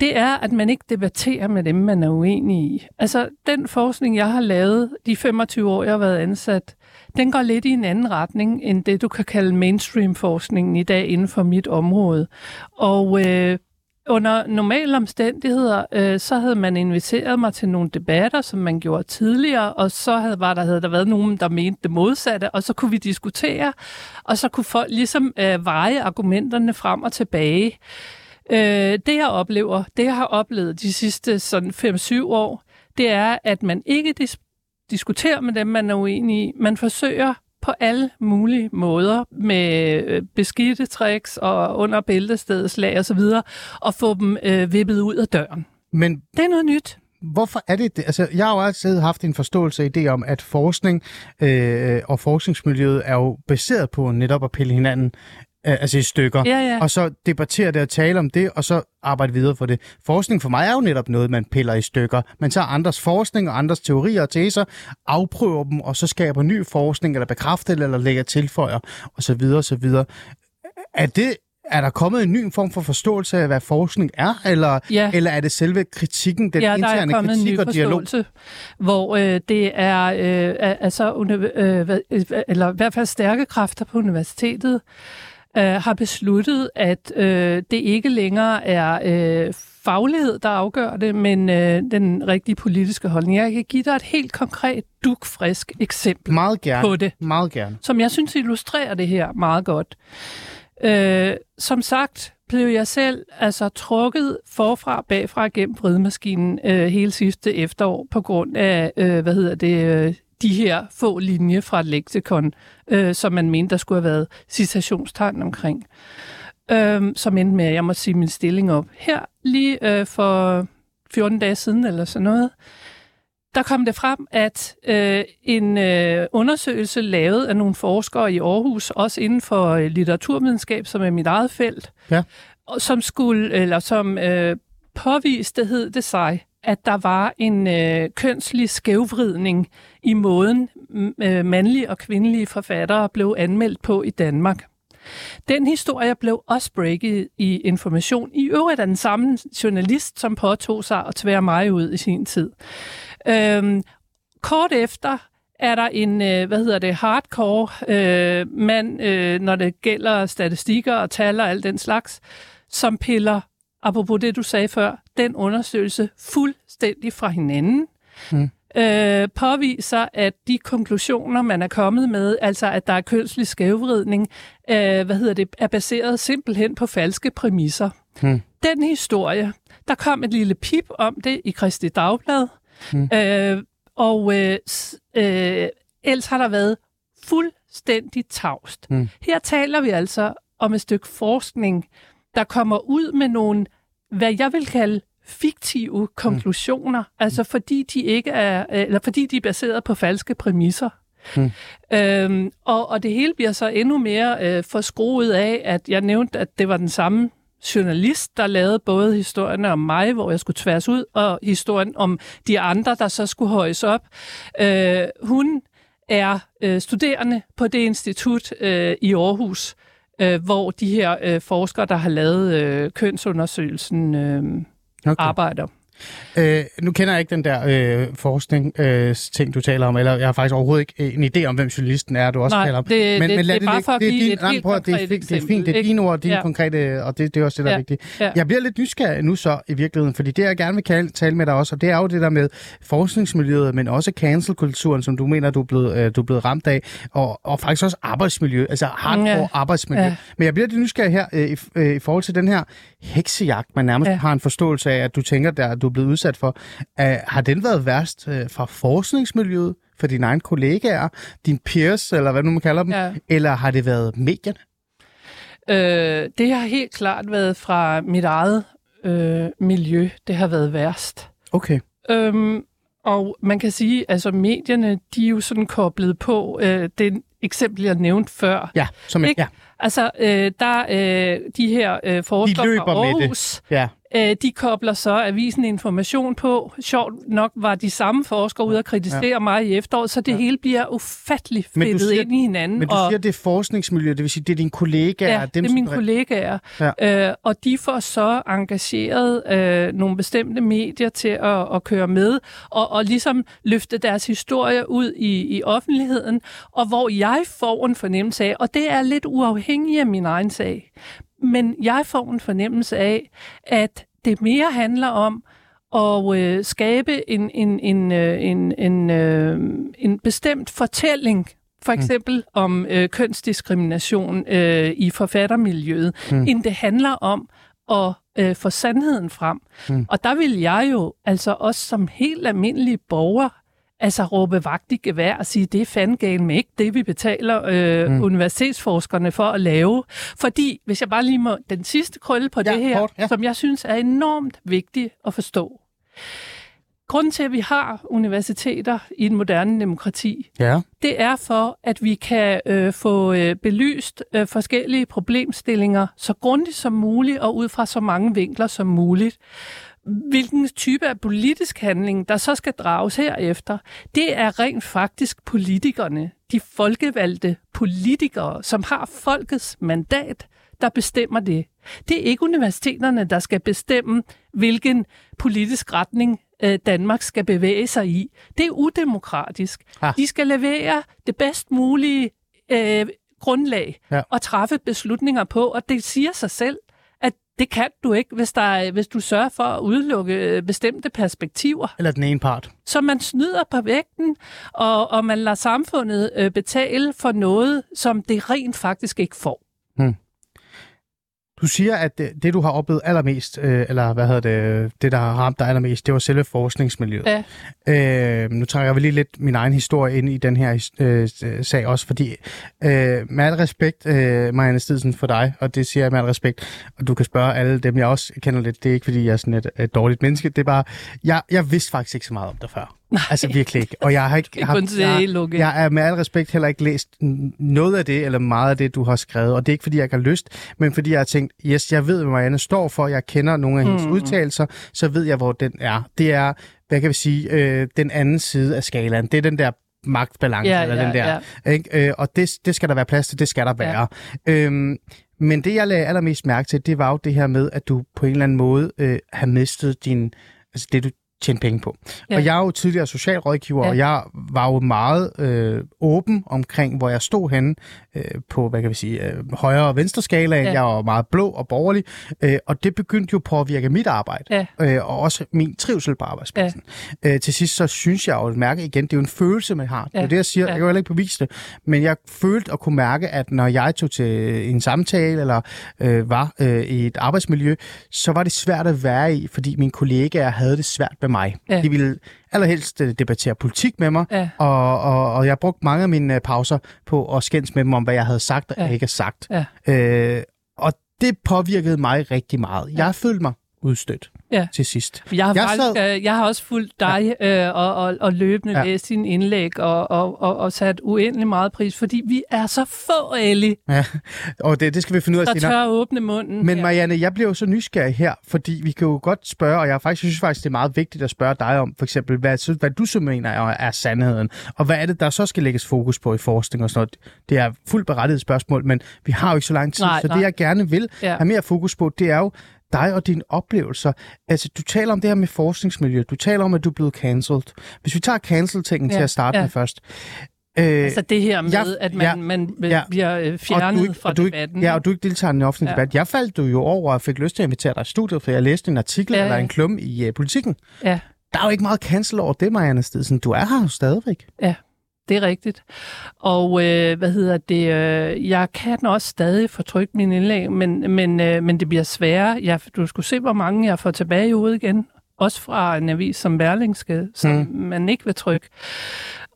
det er, at man ikke debatterer med dem, man er uenig i. Altså, den forskning, jeg har lavet de 25 år, jeg har været ansat, den går lidt i en anden retning end det, du kan kalde mainstream-forskningen i dag inden for mit område. Og øh, under normale omstændigheder, øh, så havde man inviteret mig til nogle debatter, som man gjorde tidligere, og så havde, var der, havde der været nogen, der mente det modsatte, og så kunne vi diskutere, og så kunne folk ligesom øh, veje argumenterne frem og tilbage. Øh, det jeg oplever, det jeg har oplevet de sidste sådan 5-7 år, det er, at man ikke dis- diskuterer med dem, man er uenig i. Man forsøger på alle mulige måder med øh, beskidte tricks og under bæltestedeslag osv. og få dem øh, vippet ud af døren. Men det er noget nyt. Hvorfor er det det? Altså, jeg har jo altid haft en forståelse af idé om, at forskning øh, og forskningsmiljøet er jo baseret på netop at pille hinanden altså i stykker, ja, ja. og så debattere det og tale om det, og så arbejde videre for det. Forskning for mig er jo netop noget, man piller i stykker. Man tager andres forskning og andres teorier og teser, afprøver dem, og så skaber ny forskning, eller bekræfter eller lægger tilføjer, osv. osv. Er det er der kommet en ny form for forståelse af, hvad forskning er, eller, ja. eller er det selve kritikken, den ja, interne der er kritik en ny og dialog? hvor øh, det er øh, altså, øh, eller i hvert fald stærke kræfter på universitetet, øh, har besluttet, at øh, det ikke længere er øh, faglighed, der afgør det, men øh, den rigtige politiske holdning. Jeg kan give dig et helt konkret, dukfrisk eksempel meget gerne. på det. Meget gerne. Som jeg synes illustrerer det her meget godt. Øh, som sagt blev jeg selv altså trukket forfra bagfra gennem vridemaskinen øh, hele sidste efterår på grund af, øh, hvad hedder det, øh, de her få linjer fra et leksikon, øh, som man mente, der skulle have været citationstegn omkring. Øh, som endte med, at jeg må sige min stilling op. Her lige øh, for 14 dage siden eller sådan noget, der kom det frem, at øh, en øh, undersøgelse lavet af nogle forskere i Aarhus, også inden for øh, litteraturvidenskab, som er mit eget felt, ja. som skulle, eller som øh, påviste, hed det sig, at der var en øh, kønslig skævvridning i måden øh, mandlige og kvindelige forfattere blev anmeldt på i Danmark. Den historie blev også breaket i Information. I øvrigt af den samme journalist, som påtog sig at tvære mig ud i sin tid. Øhm, kort efter er der en, øh, hvad hedder det, hardcore øh, mand, øh, når det gælder statistikker og tal og alt den slags, som piller apropos det, du sagde før, den undersøgelse fuldstændig fra hinanden. Mm. Øh, påviser, at de konklusioner, man er kommet med, altså at der er kønslig skævvridning, øh, hvad hedder det, er baseret simpelthen på falske præmisser. Mm. Den historie, der kom et lille pip om det i Kristi Dagblad, Mm. Øh, og øh, øh, ellers har der været fuldstændig tavst. Mm. Her taler vi altså om et stykke forskning, der kommer ud med nogle, hvad jeg vil kalde fiktive konklusioner, mm. altså fordi de ikke er, eller fordi de er baseret på falske præmisser. Mm. Øhm, og, og det hele bliver så endnu mere øh, forskruet af, at jeg nævnte, at det var den samme journalist, der lavede både historien om mig, hvor jeg skulle tværs ud, og historien om de andre, der så skulle højes op. Øh, hun er øh, studerende på det institut øh, i Aarhus, øh, hvor de her øh, forskere, der har lavet øh, kønsundersøgelsen, øh, okay. arbejder. Øh, nu kender jeg ikke den der øh, forskning øh, ting, du taler om, eller jeg har faktisk overhovedet ikke en idé om, hvem journalisten er, du også Nej, taler om. Det, men, det, men lad det, det er bare for at give din, et helt prøv, det, er, fint, det er fint, det er dine ord, dine ja. konkrete, og det, det er også det, der ja. er vigtigt. Ja. Jeg bliver lidt nysgerrig nu så i virkeligheden, fordi det, jeg gerne vil tale med dig også, og det er jo det der med forskningsmiljøet, men også cancelkulturen, som du mener, du er blevet, øh, du er blevet ramt af, og, og faktisk også arbejdsmiljø, altså hardcore ja. arbejdsmiljø. Ja. Men jeg bliver lidt nysgerrig her øh, i, øh, i forhold til den her heksejagt, man nærmest ja. har en forståelse af, at du tænker, at du er blevet udsat for. Uh, har den været værst uh, fra forskningsmiljøet, for dine egne kollegaer, din peers, eller hvad nu man kalder dem, ja. eller har det været medierne? Øh, det har helt klart været fra mit eget øh, miljø. Det har været værst. Okay. Øhm, og man kan sige, altså medierne, de er jo sådan koblet på øh, den eksempel, jeg nævnte før. Ja, som et, ja. Altså, øh, der øh, de her øh, forskere de fra Aarhus, Ja. Øh, de kobler så avisen information på. Sjovt nok var de samme forskere ude at kritisere ja. mig i efteråret, så det ja. hele bliver ufattelig fedtet siger, ind i hinanden. Men du og, siger, det er forskningsmiljø, det vil sige, det er dine kollegaer? Ja, dem, det er mine som... kollegaer. Ja. Øh, og de får så engageret øh, nogle bestemte medier til at, at køre med, og, og ligesom løfte deres historie ud i, i offentligheden, og hvor jeg får en fornemmelse af, og det er lidt uafhængigt af min egen sag, men jeg får en fornemmelse af, at det mere handler om at øh, skabe en, en, en, øh, en, en, øh, en bestemt fortælling, for mm. eksempel mm. om øh, kønsdiskrimination øh, i forfattermiljøet, mm. end det handler om at øh, få sandheden frem. Mm. Og der vil jeg jo altså også som helt almindelig borger altså råbe vagt i gevær og sige, det er fandgale med ikke det, vi betaler øh, mm. universitetsforskerne for at lave. Fordi, hvis jeg bare lige må, den sidste krølle på ja, det her, kort, ja. som jeg synes er enormt vigtigt at forstå. Grunden til, at vi har universiteter i et moderne demokrati, ja. det er for, at vi kan øh, få øh, belyst øh, forskellige problemstillinger så grundigt som muligt og ud fra så mange vinkler som muligt hvilken type af politisk handling, der så skal drages herefter, det er rent faktisk politikerne, de folkevalgte politikere, som har folkets mandat, der bestemmer det. Det er ikke universiteterne, der skal bestemme, hvilken politisk retning øh, Danmark skal bevæge sig i. Det er udemokratisk. Ah. De skal levere det bedst mulige øh, grundlag ja. og træffe beslutninger på, og det siger sig selv, det kan du ikke, hvis, der er, hvis du sørger for at udelukke øh, bestemte perspektiver. Eller den ene part. Så man snyder på vægten, og, og man lader samfundet øh, betale for noget, som det rent faktisk ikke får. Du siger, at det, det du har oplevet allermest, øh, eller hvad hedder det, det der har ramt dig allermest, det var selve forskningsmiljøet. Ja. Øh, nu trækker jeg lige lidt min egen historie ind i den her øh, sag også, fordi øh, med al respekt, øh, Marianne Stidsen, for dig, og det siger jeg med al respekt, og du kan spørge alle dem, jeg også kender lidt, det er ikke, fordi jeg er sådan et, et dårligt menneske, det er bare, jeg, jeg vidste faktisk ikke så meget om det før. Nej. Altså virkelig ikke. Og jeg har ikke... Jeg, har, jeg, jeg er med al respekt heller ikke læst noget af det, eller meget af det, du har skrevet. Og det er ikke, fordi jeg ikke har lyst, men fordi jeg har tænkt, yes, jeg ved, hvad Marianne står for, jeg kender nogle af hendes mm. udtalelser, så ved jeg, hvor den er. Det er, hvad kan vi sige, øh, den anden side af skalaen. Det er den der magtbalance, ja, eller ja, den der. Ja. Ikke? Øh, og det, det skal der være plads til, det skal der være. Ja. Øhm, men det, jeg lagde allermest mærke til, det var jo det her med, at du på en eller anden måde øh, har mistet din, altså det, du tjene penge på. Ja. Og jeg er jo tidligere socialrådgiver, ja. og jeg var jo meget øh, åben omkring, hvor jeg stod henne øh, på, hvad kan vi sige, øh, højre og venstre skala. Ja. Jeg var meget blå og borgerlig, øh, og det begyndte jo på at virke mit arbejde, ja. øh, og også min trivsel på arbejdspladsen. Ja. Øh, til sidst så synes jeg jo at mærke igen, det er jo en følelse, man har. Ja. Det er det, jeg siger. Ja. Jeg kan jo heller ikke bevise det, men jeg følte at kunne mærke, at når jeg tog til en samtale, eller øh, var øh, i et arbejdsmiljø, så var det svært at være i, fordi mine kollegaer havde det svært med mig. Ja. De ville allerhelst øh, debattere politik med mig, Ja. og, og, og jeg brugte mange af mine øh, pauser på at skændes med dem om, hvad jeg havde sagt og Ja. ikke har sagt. Ja. Øh, og det påvirkede mig rigtig meget. Ja. Jeg følte mig udstødt Ja. til sidst. Jeg har, Jeg faktisk, sad- sad... jeg har også fulgt dig ja. øh, og, og, og løbende Ja. læst dine indlæg og, og, og, og sat uendelig meget pris, fordi vi er så få, Ellie, Ja. Og det, det skal vi finde ud af der senere. tør åbne munden. Men. Marianne, jeg bliver jo så nysgerrig her, fordi vi kan jo godt spørge, og jeg faktisk synes faktisk, det er meget vigtigt at spørge dig om, for eksempel, hvad, hvad du så mener er, er sandheden, og hvad er det, der så skal lægges fokus på i forskning og sådan noget. Det er fuldt berettiget spørgsmål, men vi har jo ikke så lang tid, Nej, så nej. det jeg gerne vil Ja. have mere fokus på, det er jo dig og dine oplevelser. Altså, du taler om det her med forskningsmiljø, du taler om, at du er blevet cancelled. Hvis vi tager cancel-tingen Ja, til at starte ja. med først. Øh, Altså det her med, jeg- at man, ja, man ja. ja. bliver øh, og fjernet du fra og du ikke, debatten. Ja, og du ikke deltager i den offentlige Ja. debat. Jeg faldt du jo over og fik lyst til at invitere dig i studiet, for jeg læste en artikel Ja, eller ja. en klum i uh, politikken. Ja. Der er jo ikke meget cancel over det, Marianne Stedsen. Du er her jo stadigvæk. Det er rigtigt. Og øh, hvad hedder det? Øh, jeg kan også stadig fortrykke mine indlæg, men, men, øh, men det bliver sværere. Jeg, du skulle se, hvor mange jeg får tilbage hovedet igen. Også fra en avis som Berlingske, som Mm. man ikke vil trykke.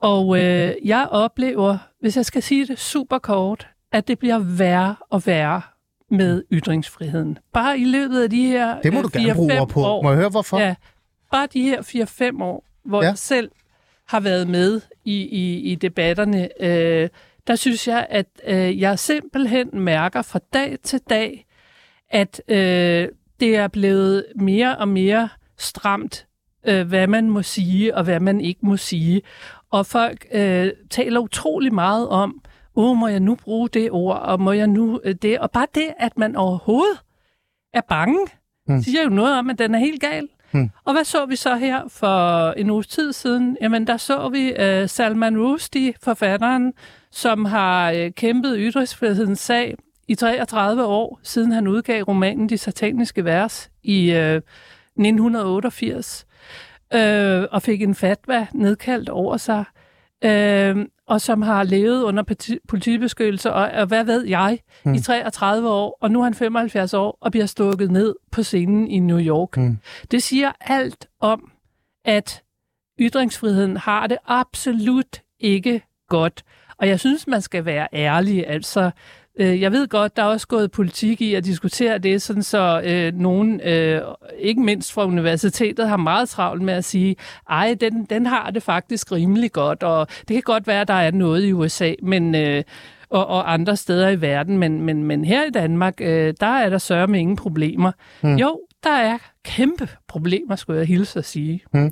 Og øh, jeg oplever, hvis jeg skal sige det super kort, at det bliver værre og værre med ytringsfriheden. Bare i løbet af de her Det må øh, du gerne bruge 4-5 ord på. år, Må jeg høre, hvorfor? Ja, bare de her 4-5 år, hvor Ja. selv har været med i, i, i debatterne, øh, der synes jeg, at øh, jeg simpelthen mærker fra dag til dag, at øh, det er blevet mere og mere stramt, øh, hvad man må sige og hvad man ikke må sige. Og folk øh, taler utrolig meget om, åh, må jeg nu bruge det ord, og må jeg nu øh, det? Og bare det, at man overhovedet er bange, mm. siger jo noget om, at den er helt gal. Hmm. Og hvad så vi så her for en uges tid siden? Jamen, der så vi uh, Salman Rushdie, forfatteren, som har uh, kæmpet ytringsfrihedens sag i 33 år, siden han udgav romanen De Sataniske Vers i uh, 1988, uh, og fik en fatwa nedkaldt over sig, uh, og som har levet under politi- politibeskyttelse, og, og hvad ved jeg, Mm. mm. i 33 år, og nu er han 75 år og bliver stukket ned på scenen i New York. Mm. Det siger alt om, at ytringsfriheden har det absolut ikke godt. Og jeg synes, man skal være ærlig. Altså, øh, jeg ved godt, der er også gået politik i at diskutere det, sådan så øh, nogen, øh, ikke mindst fra universitetet, har meget travlt med at sige, ej, den, den har det faktisk rimelig godt, og det kan godt være, at der er noget i USA, men... Øh, og, og andre steder i verden, men, men, men her i Danmark, øh, der er der sørge med ingen problemer. Mm. Jo, der er kæmpe problemer, skulle jeg hilse at sige. Hmm.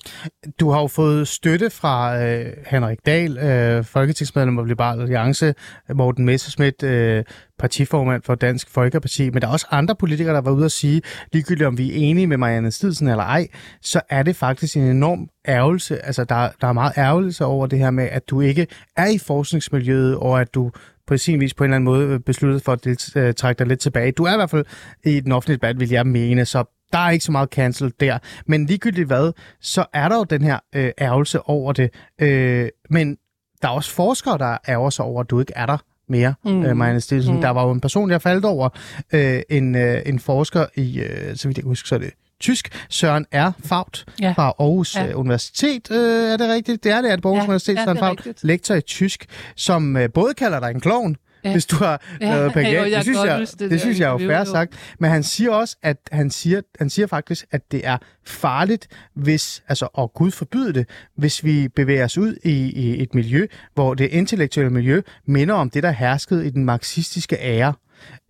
Du har jo fået støtte fra øh, Henrik Dahl, øh, folketingsmedlem af Liberal Alliance, Morten Messerschmidt, øh, partiformand for Dansk Folkeparti, men der er også andre politikere, der var ude at sige, ligegyldigt om vi er enige med Marianne Stidsen eller ej, så er det faktisk en enorm ærgelse, altså der, der er meget ærgelse over det her med, at du ikke er i forskningsmiljøet, og at du på sin vis på en eller anden måde besluttet for at øh, trække dig lidt tilbage. Du er i hvert fald i den offentlige debat, vil jeg mene, så der er ikke så meget cancel der. Men ligegyldigt hvad, så er der jo den her øh, ærgelse over det. Øh, men der er også forskere, der ærger sig over, at du ikke er der mere, mm. Mm. øh, Marianne Stilsen. Mm. Der var jo en person, jeg faldt over, øh, en, øh, en forsker i, øh, så vidt jeg kan huske, så er det tysk, Søren R. Faut Ja. fra Aarhus ja. Ja. Universitet. Øh, er det rigtigt? Det er det, at Aarhus Ja, Universitet, ja, Søren Faut, lektor i tysk, som øh, både kalder dig en klovn, ja. Hvis du har Ja, lavet plagiat. jeg Det synes jeg, det det der synes jeg er jo jo. sagt. Men han siger også, at han siger, han siger faktisk, at det er farligt, hvis, altså, og Gud forbyde det, hvis vi bevæger os ud i, i et miljø, hvor det intellektuelle miljø minder om det, der herskede i den marxistiske ære,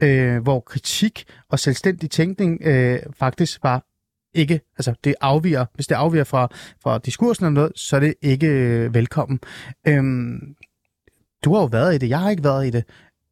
øh, hvor kritik og selvstændig tænkning øh, faktisk var ikke, altså det afviger, hvis det afviger fra, fra diskursen eller noget, så er det ikke øh, velkommen. Øhm, du har jo været i det, jeg har ikke været i det.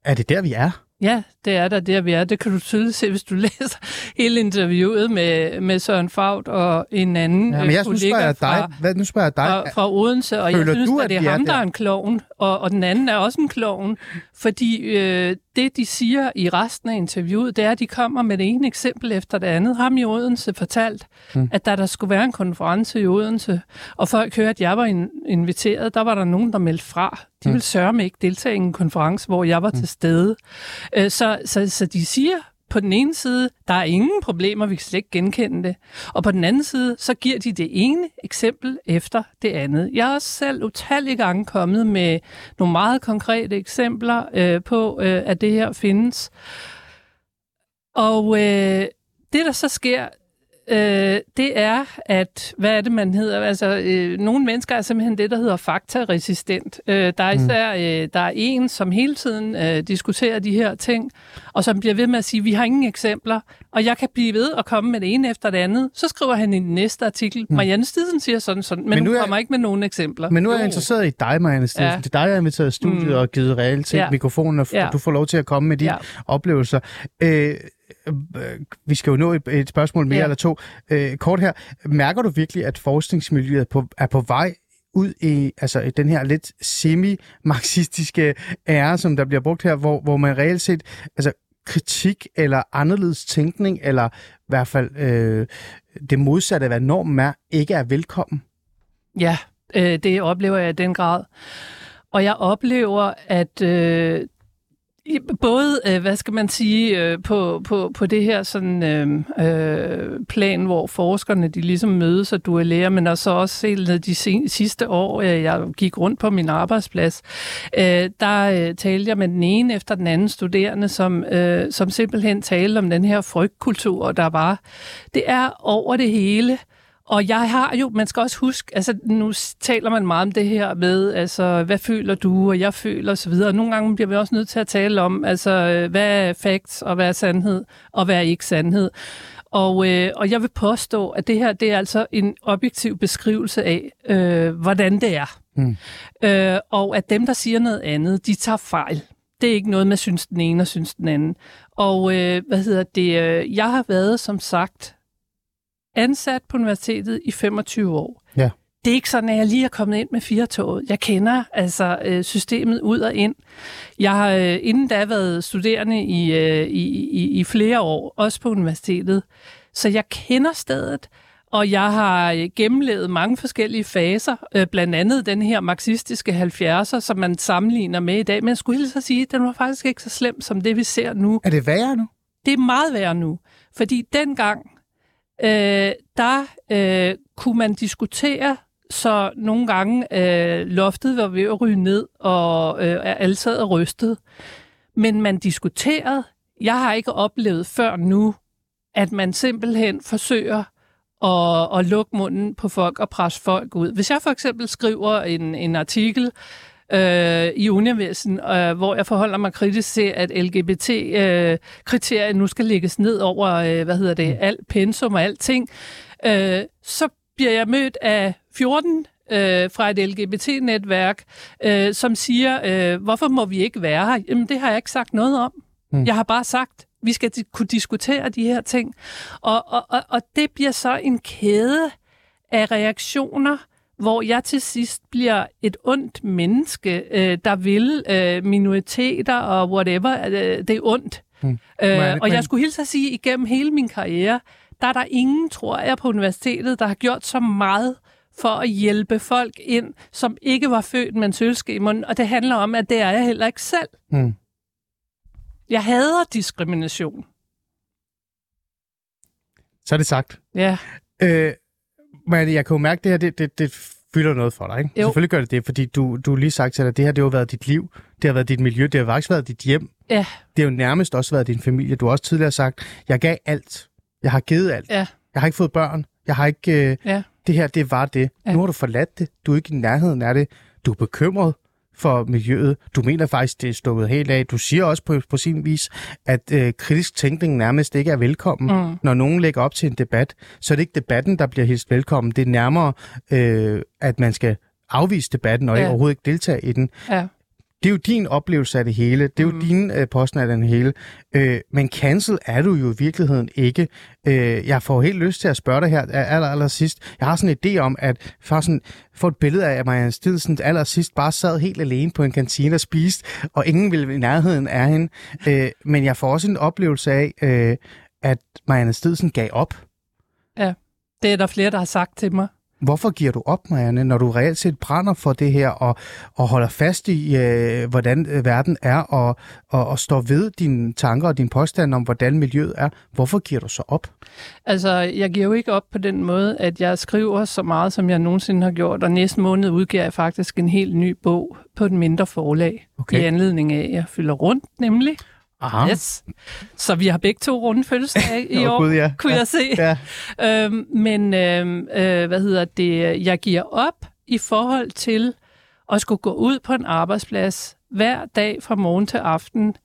Er det der, vi er? Ja, det er der, der vi er. Det kan du tydeligt se, hvis du læser hele interviewet med, med Søren Faut og en anden Ja, men jeg, nu kollega spørger jeg fra, dig, hvad, nu spørger jeg dig, fra, fra Odense, og Føler jeg synes, du, at at det er er ham, der der? er en klovn, og, og den anden er også en klovn, fordi øh, det, de siger i resten af interviewet, det er, at de kommer med det ene eksempel efter det andet. Ham i Odense fortalt, mm. at da der skulle være en konference i Odense, og folk hørte, at jeg var in- inviteret, der var der nogen, der meldte fra. De ville sørge mig ikke deltage i en konference, hvor jeg var til stede. Øh, så, så, så de siger på den ene side, der er ingen problemer, vi kan slet ikke genkende det. Og på den anden side, så giver de det ene eksempel efter det andet. Jeg har også selv utallige gange kommet med nogle meget konkrete eksempler øh, på, øh, at det her findes. Og øh, det, der så sker, øh, det er, at, hvad er det, man hedder? Altså, øh, nogle mennesker er simpelthen det, der hedder faktaresistent. Øh, der er mm. især, øh, der er en, som hele tiden øh, diskuterer de her ting, og som bliver ved med at sige, vi har ingen eksempler, og jeg kan blive ved at komme med det ene efter det andet. Så skriver han i den næste artikel, mm. Marianne Stidsen siger sådan sådan, men, men nu hun er, kommer ikke med nogen eksempler. Men nu er jeg interesseret i dig, Marianne Stidsen. Ja. Det er dig, jeg har inviteret i studiet mm. og givet reelt ja. mikrofonen, og ja. du får lov til at komme med de ja. oplevelser. Øh, Øh, vi skal jo nå et, et spørgsmål mere ja. eller to. Øh, kort her. Mærker du virkelig, at forskningsmiljøet er på, er på vej ud i altså i den her lidt semi-marxistiske ære, som der bliver brugt her, hvor, hvor man reelt set, altså kritik eller anderledes tænkning, eller i hvert fald øh, det modsatte af, hvad normen er, ikke er velkommen? Ja, øh, det oplever jeg i den grad. Og jeg oplever, at øh, Både, øh, hvad skal man sige, øh, på, på, på det her sådan, øh, øh plan, hvor forskerne de ligesom mødes og duellerer, men også også helt de sidste år, øh, jeg gik rundt på min arbejdsplads, øh, der øh, talte jeg med den ene efter den anden studerende, som, øh, som simpelthen talte om den her frygtkultur, der var. Det er over det hele. Og jeg har jo, man skal også huske, altså nu taler man meget om det her med, altså hvad føler du, og jeg føler osv. Og nogle gange bliver vi også nødt til at tale om, altså hvad er facts, og hvad er sandhed, og hvad er ikke sandhed. Og, øh, og jeg vil påstå, at det her det er altså en objektiv beskrivelse af, øh, hvordan det er. Mm. Øh, og at dem, der siger noget andet, de tager fejl. Det er ikke noget med synes den ene og synes den anden. Og øh, hvad hedder det? Øh, jeg har været, som sagt, ansat på universitetet i 25 år. Ja. Det er ikke sådan, at jeg lige er kommet ind med firetoget. Jeg kender altså øh, systemet ud og ind. Jeg har øh, inden da været studerende i, øh, i, i, i flere år, også på universitetet. Så jeg kender stedet, og jeg har gennemlevet mange forskellige faser, blandt andet den her marxistiske 70'er, som man sammenligner med i dag. Men jeg skulle hilse at sige, at den var faktisk ikke så slem som det, vi ser nu. Er det værre nu? Det er meget værre nu. Fordi dengang, øh, der øh, kunne man diskutere, så nogle gange øh, loftet var ved at ryge ned, og øh, alle sad og rystede. Men man diskuterede. Jeg har ikke oplevet før nu, at man simpelthen forsøger at, at lukke munden på folk og presse folk ud. Hvis jeg for eksempel skriver en, en artikel, øh, i Universen, øh, hvor jeg forholder mig kritisk til, at LGBT-kriterier øh, nu skal lægges ned over, øh, hvad hedder det, mm. alt pensum og alting, øh, så bliver jeg mødt af 14 øh, fra et LGBT-netværk, øh, som siger, øh, hvorfor må vi ikke være her? Jamen, det har jeg ikke sagt noget om. Mm. Jeg har bare sagt, vi skal kunne diskutere de her ting. Og, og, og, og det bliver så en kæde af reaktioner, hvor jeg til sidst bliver et ondt menneske, øh, der vil øh, minoriteter og whatever. Øh, det er ondt. Hmm. Øh, og jeg skulle hilse at sige, igennem hele min karriere, der er der ingen, tror jeg, på universitetet, der har gjort så meget for at hjælpe folk ind, som ikke var født med en sølske i munden. Og det handler om, at det er jeg heller ikke selv. Hmm. Jeg hader diskrimination. Så er det sagt. Ja. Øh, men jeg kan jo mærke, at det her det, det, det fylder noget for dig. Ikke? Jo. Selvfølgelig gør det det, fordi du, du lige sagt til dig, at det her det har været dit liv, det har været dit miljø, det har faktisk været dit hjem. Ja. Det har jo nærmest også været din familie. Du har også tidligere sagt, jeg gav alt. Jeg har givet alt. Ja. Jeg har ikke fået børn. Jeg har ikke... Øh, ja. Det her, det var det. Ja. Nu har du forladt det. Du er ikke i nærheden af det. Du er bekymret for miljøet. Du mener faktisk, det er stukket helt af. Du siger også på, på sin vis, at øh, kritisk tænkning nærmest ikke er velkommen. Mm. Når nogen lægger op til en debat, så er det ikke debatten, der bliver hilst velkommen. Det er nærmere, øh, at man skal afvise debatten og ja. overhovedet ikke deltage i den. Ja det er jo din oplevelse af det hele. Det er jo mm. din øh, posten af den hele. Øh, men cancel er du jo i virkeligheden ikke. Øh, jeg får helt lyst til at spørge dig her aller, aller sidst. Jeg har sådan en idé om, at for sådan, få et billede af, at Marianne Stidsen aller sidst bare sad helt alene på en kantine og spiste, og ingen ville i nærheden af hende. Øh, men jeg får også en oplevelse af, øh, at Marianne Stidsen gav op. Ja, det er der flere, der har sagt til mig. Hvorfor giver du op, Marianne, når du reelt set brænder for det her og, og holder fast i, øh, hvordan øh, verden er og, og, og står ved dine tanker og din påstand om, hvordan miljøet er? Hvorfor giver du så op? Altså, jeg giver jo ikke op på den måde, at jeg skriver så meget, som jeg nogensinde har gjort, og næste måned udgiver jeg faktisk en helt ny bog på et mindre forlag, okay. i anledning af, at jeg fylder rundt, nemlig. Aha. Yes. Så vi har begge to runde fødselsdag i Åh, år, Gud, ja. kunne Ja. jeg se. Ja. Øhm, men øhm, øh, hvad hedder det? Jeg giver op i forhold til at skulle gå ud på en arbejdsplads hver dag fra morgen til aften,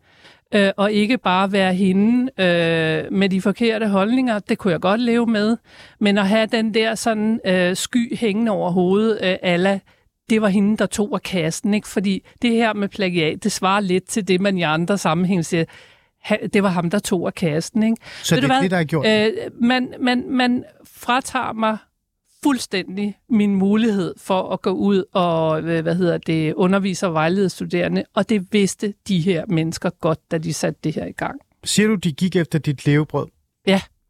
øh, og ikke bare være hende øh, med de forkerte holdninger. Det kunne jeg godt leve med. Men at have den der sådan øh, sky hængende over hovedet, øh, alla, det var hende, der tog af kassen. Ikke? Fordi det her med plagiat, det svarer lidt til det, man i andre sammenhæng siger, det var ham, der tog af kassen. Ikke? Så Ved det er det, der er gjort. Øh, man, man, man fratager mig fuldstændig min mulighed for at gå ud og øh, hvad hedder det, undervise og vejlede studerende, og det vidste de her mennesker godt, da de satte det her i gang. Siger du, de gik efter dit levebrød?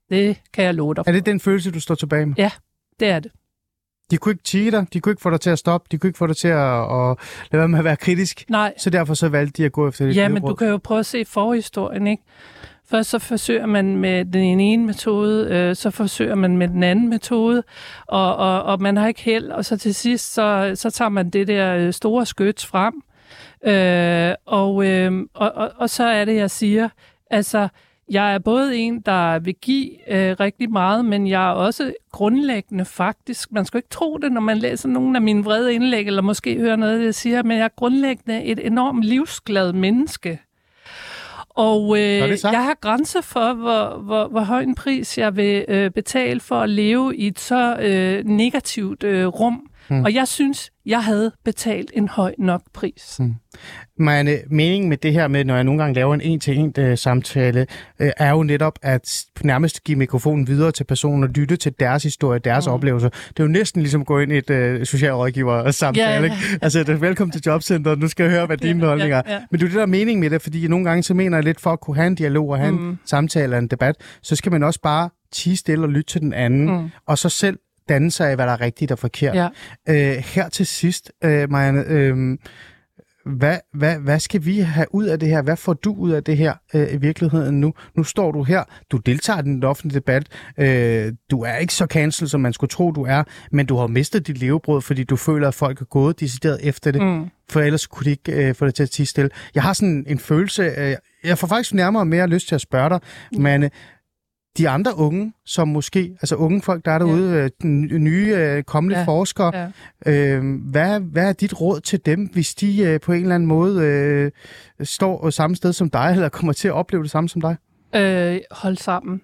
Det kan jeg love dig for. Er det den følelse, du står tilbage med? det er det. De kunne ikke tige dig, de kunne ikke få dig til at stoppe, de kunne ikke få dig til at, at lade være med at være kritisk, Nej, så derfor så valgte de at gå efter dit ja, men du kan jo prøve at se forhistorien, ikke? Først så forsøger man med den ene metode, øh, så forsøger man med den anden metode, og, og, og man har ikke held, og så til sidst, så, så tager man det der øh, store skyts frem, øh, og, øh, og, og, og så er det, jeg siger, altså, jeg er både en, der vil give øh, rigtig meget, men jeg er også grundlæggende faktisk, man skal jo ikke tro det, når man læser nogle af mine vrede indlæg, eller måske hører noget jeg siger, men jeg er grundlæggende et enormt livsglad menneske. Og øh, jeg har grænser for, hvor, hvor, hvor høj en pris jeg vil øh, betale for at leve i et så øh, negativt øh, rum. Hmm. Og jeg synes, jeg havde betalt en høj nok pris. Hmm. Marianne, meningen med det her med, når jeg nogle gange laver en en-til-en øh, samtale, øh, er jo netop at nærmest give mikrofonen videre til personen og lytte til deres historie, deres mm. oplevelser. Det er jo næsten ligesom at gå ind i et øh, socialrådgiver samtale. Ja, ja. Ikke? Altså, det er velkommen til jobcenteret, nu skal jeg høre, hvad dine Ja, holdninger er. ja, ja. Men det er det, der er mening med det, fordi nogle gange så mener jeg lidt, for at kunne have en dialog og have mm. en samtale og en debat, så skal man også bare tige stille og lytte til den anden, mm. og så selv danne sig af, hvad der er rigtigt og forkert. Ja. Øh, her til sidst, øh, Marianne, øh, hvad, hvad, hvad skal vi have ud af det her? Hvad får du ud af det her øh, i virkeligheden nu? Nu står du her, du deltager i den offentlige debat, øh, du er ikke så cancel, som man skulle tro, du er, men du har mistet dit levebrød, fordi du føler, at folk er gået decideret efter det, mm. for ellers kunne de ikke øh, få det til at tige stille. Jeg har sådan en følelse, øh, jeg får faktisk nærmere og mere lyst til at spørge dig, mm. men de andre unge, som måske, altså unge folk, der er derude, ja. øh, nye øh, kommende ja. Forskere, Ja. Øh, hvad, hvad er dit råd til dem, hvis de øh, på en eller anden måde øh, står samme sted som dig, eller kommer til at opleve det samme som dig? Øh, hold sammen.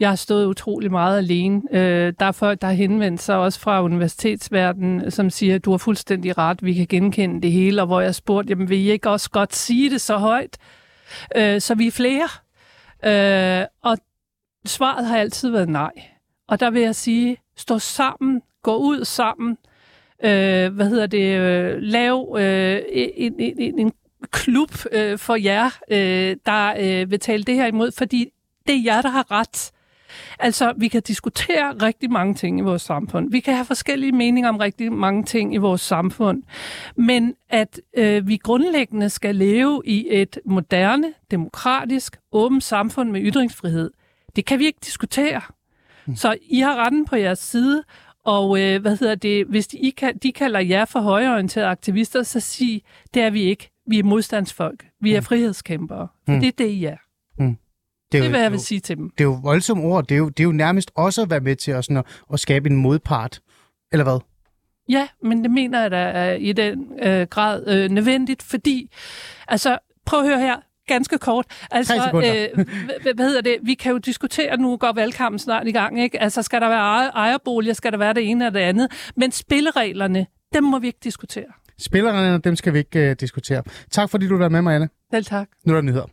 Jeg har stået utrolig meget alene. Øh, der er folk, der har henvendt sig også fra universitetsverdenen, som siger, du har fuldstændig ret, vi kan genkende det hele, og hvor jeg spurgte, jamen vil I ikke også godt sige det så højt? Øh, så vi er flere. Øh, og svaret har altid været nej. Og der vil jeg sige, stå sammen, gå ud sammen, øh, hvad hedder det, øh, lav øh, en, en, en, en klub øh, for jer, øh, der øh, vil tale det her imod, fordi det er jer, der har ret. Altså, vi kan diskutere rigtig mange ting i vores samfund. Vi kan have forskellige meninger om rigtig mange ting i vores samfund. Men at øh, vi grundlæggende skal leve i et moderne, demokratisk, åbent samfund med ytringsfrihed, det kan vi ikke diskutere. Så I har retten på jeres side, og øh, hvad hedder det, hvis de, I kan, de kalder jer for højreorienterede aktivister, så sig, det er vi ikke. Vi er modstandsfolk. Vi er frihedskæmpere. For det er det, I er. Det Det er, er, hvad jeg vil sige til dem. det er jo voldsomme ord. Det er jo, det er jo nærmest også at være med til at, sådan at, at skabe en modpart. Eller hvad? Ja, men det mener jeg da er i den øh, grad øh, nødvendigt, fordi, altså, prøv at høre her, ganske kort. Altså, øh, hvad, hvad hedder det? Vi kan jo diskutere, nu går valgkampen snart i gang, ikke? Altså, skal der være ejer- ejerboliger, skal der være det ene eller det andet? Men spillereglerne, dem må vi ikke diskutere. Spillerne, dem skal vi ikke uh, diskutere. Tak fordi du var med, Marianne. Selv tak. Nu er der nyheder.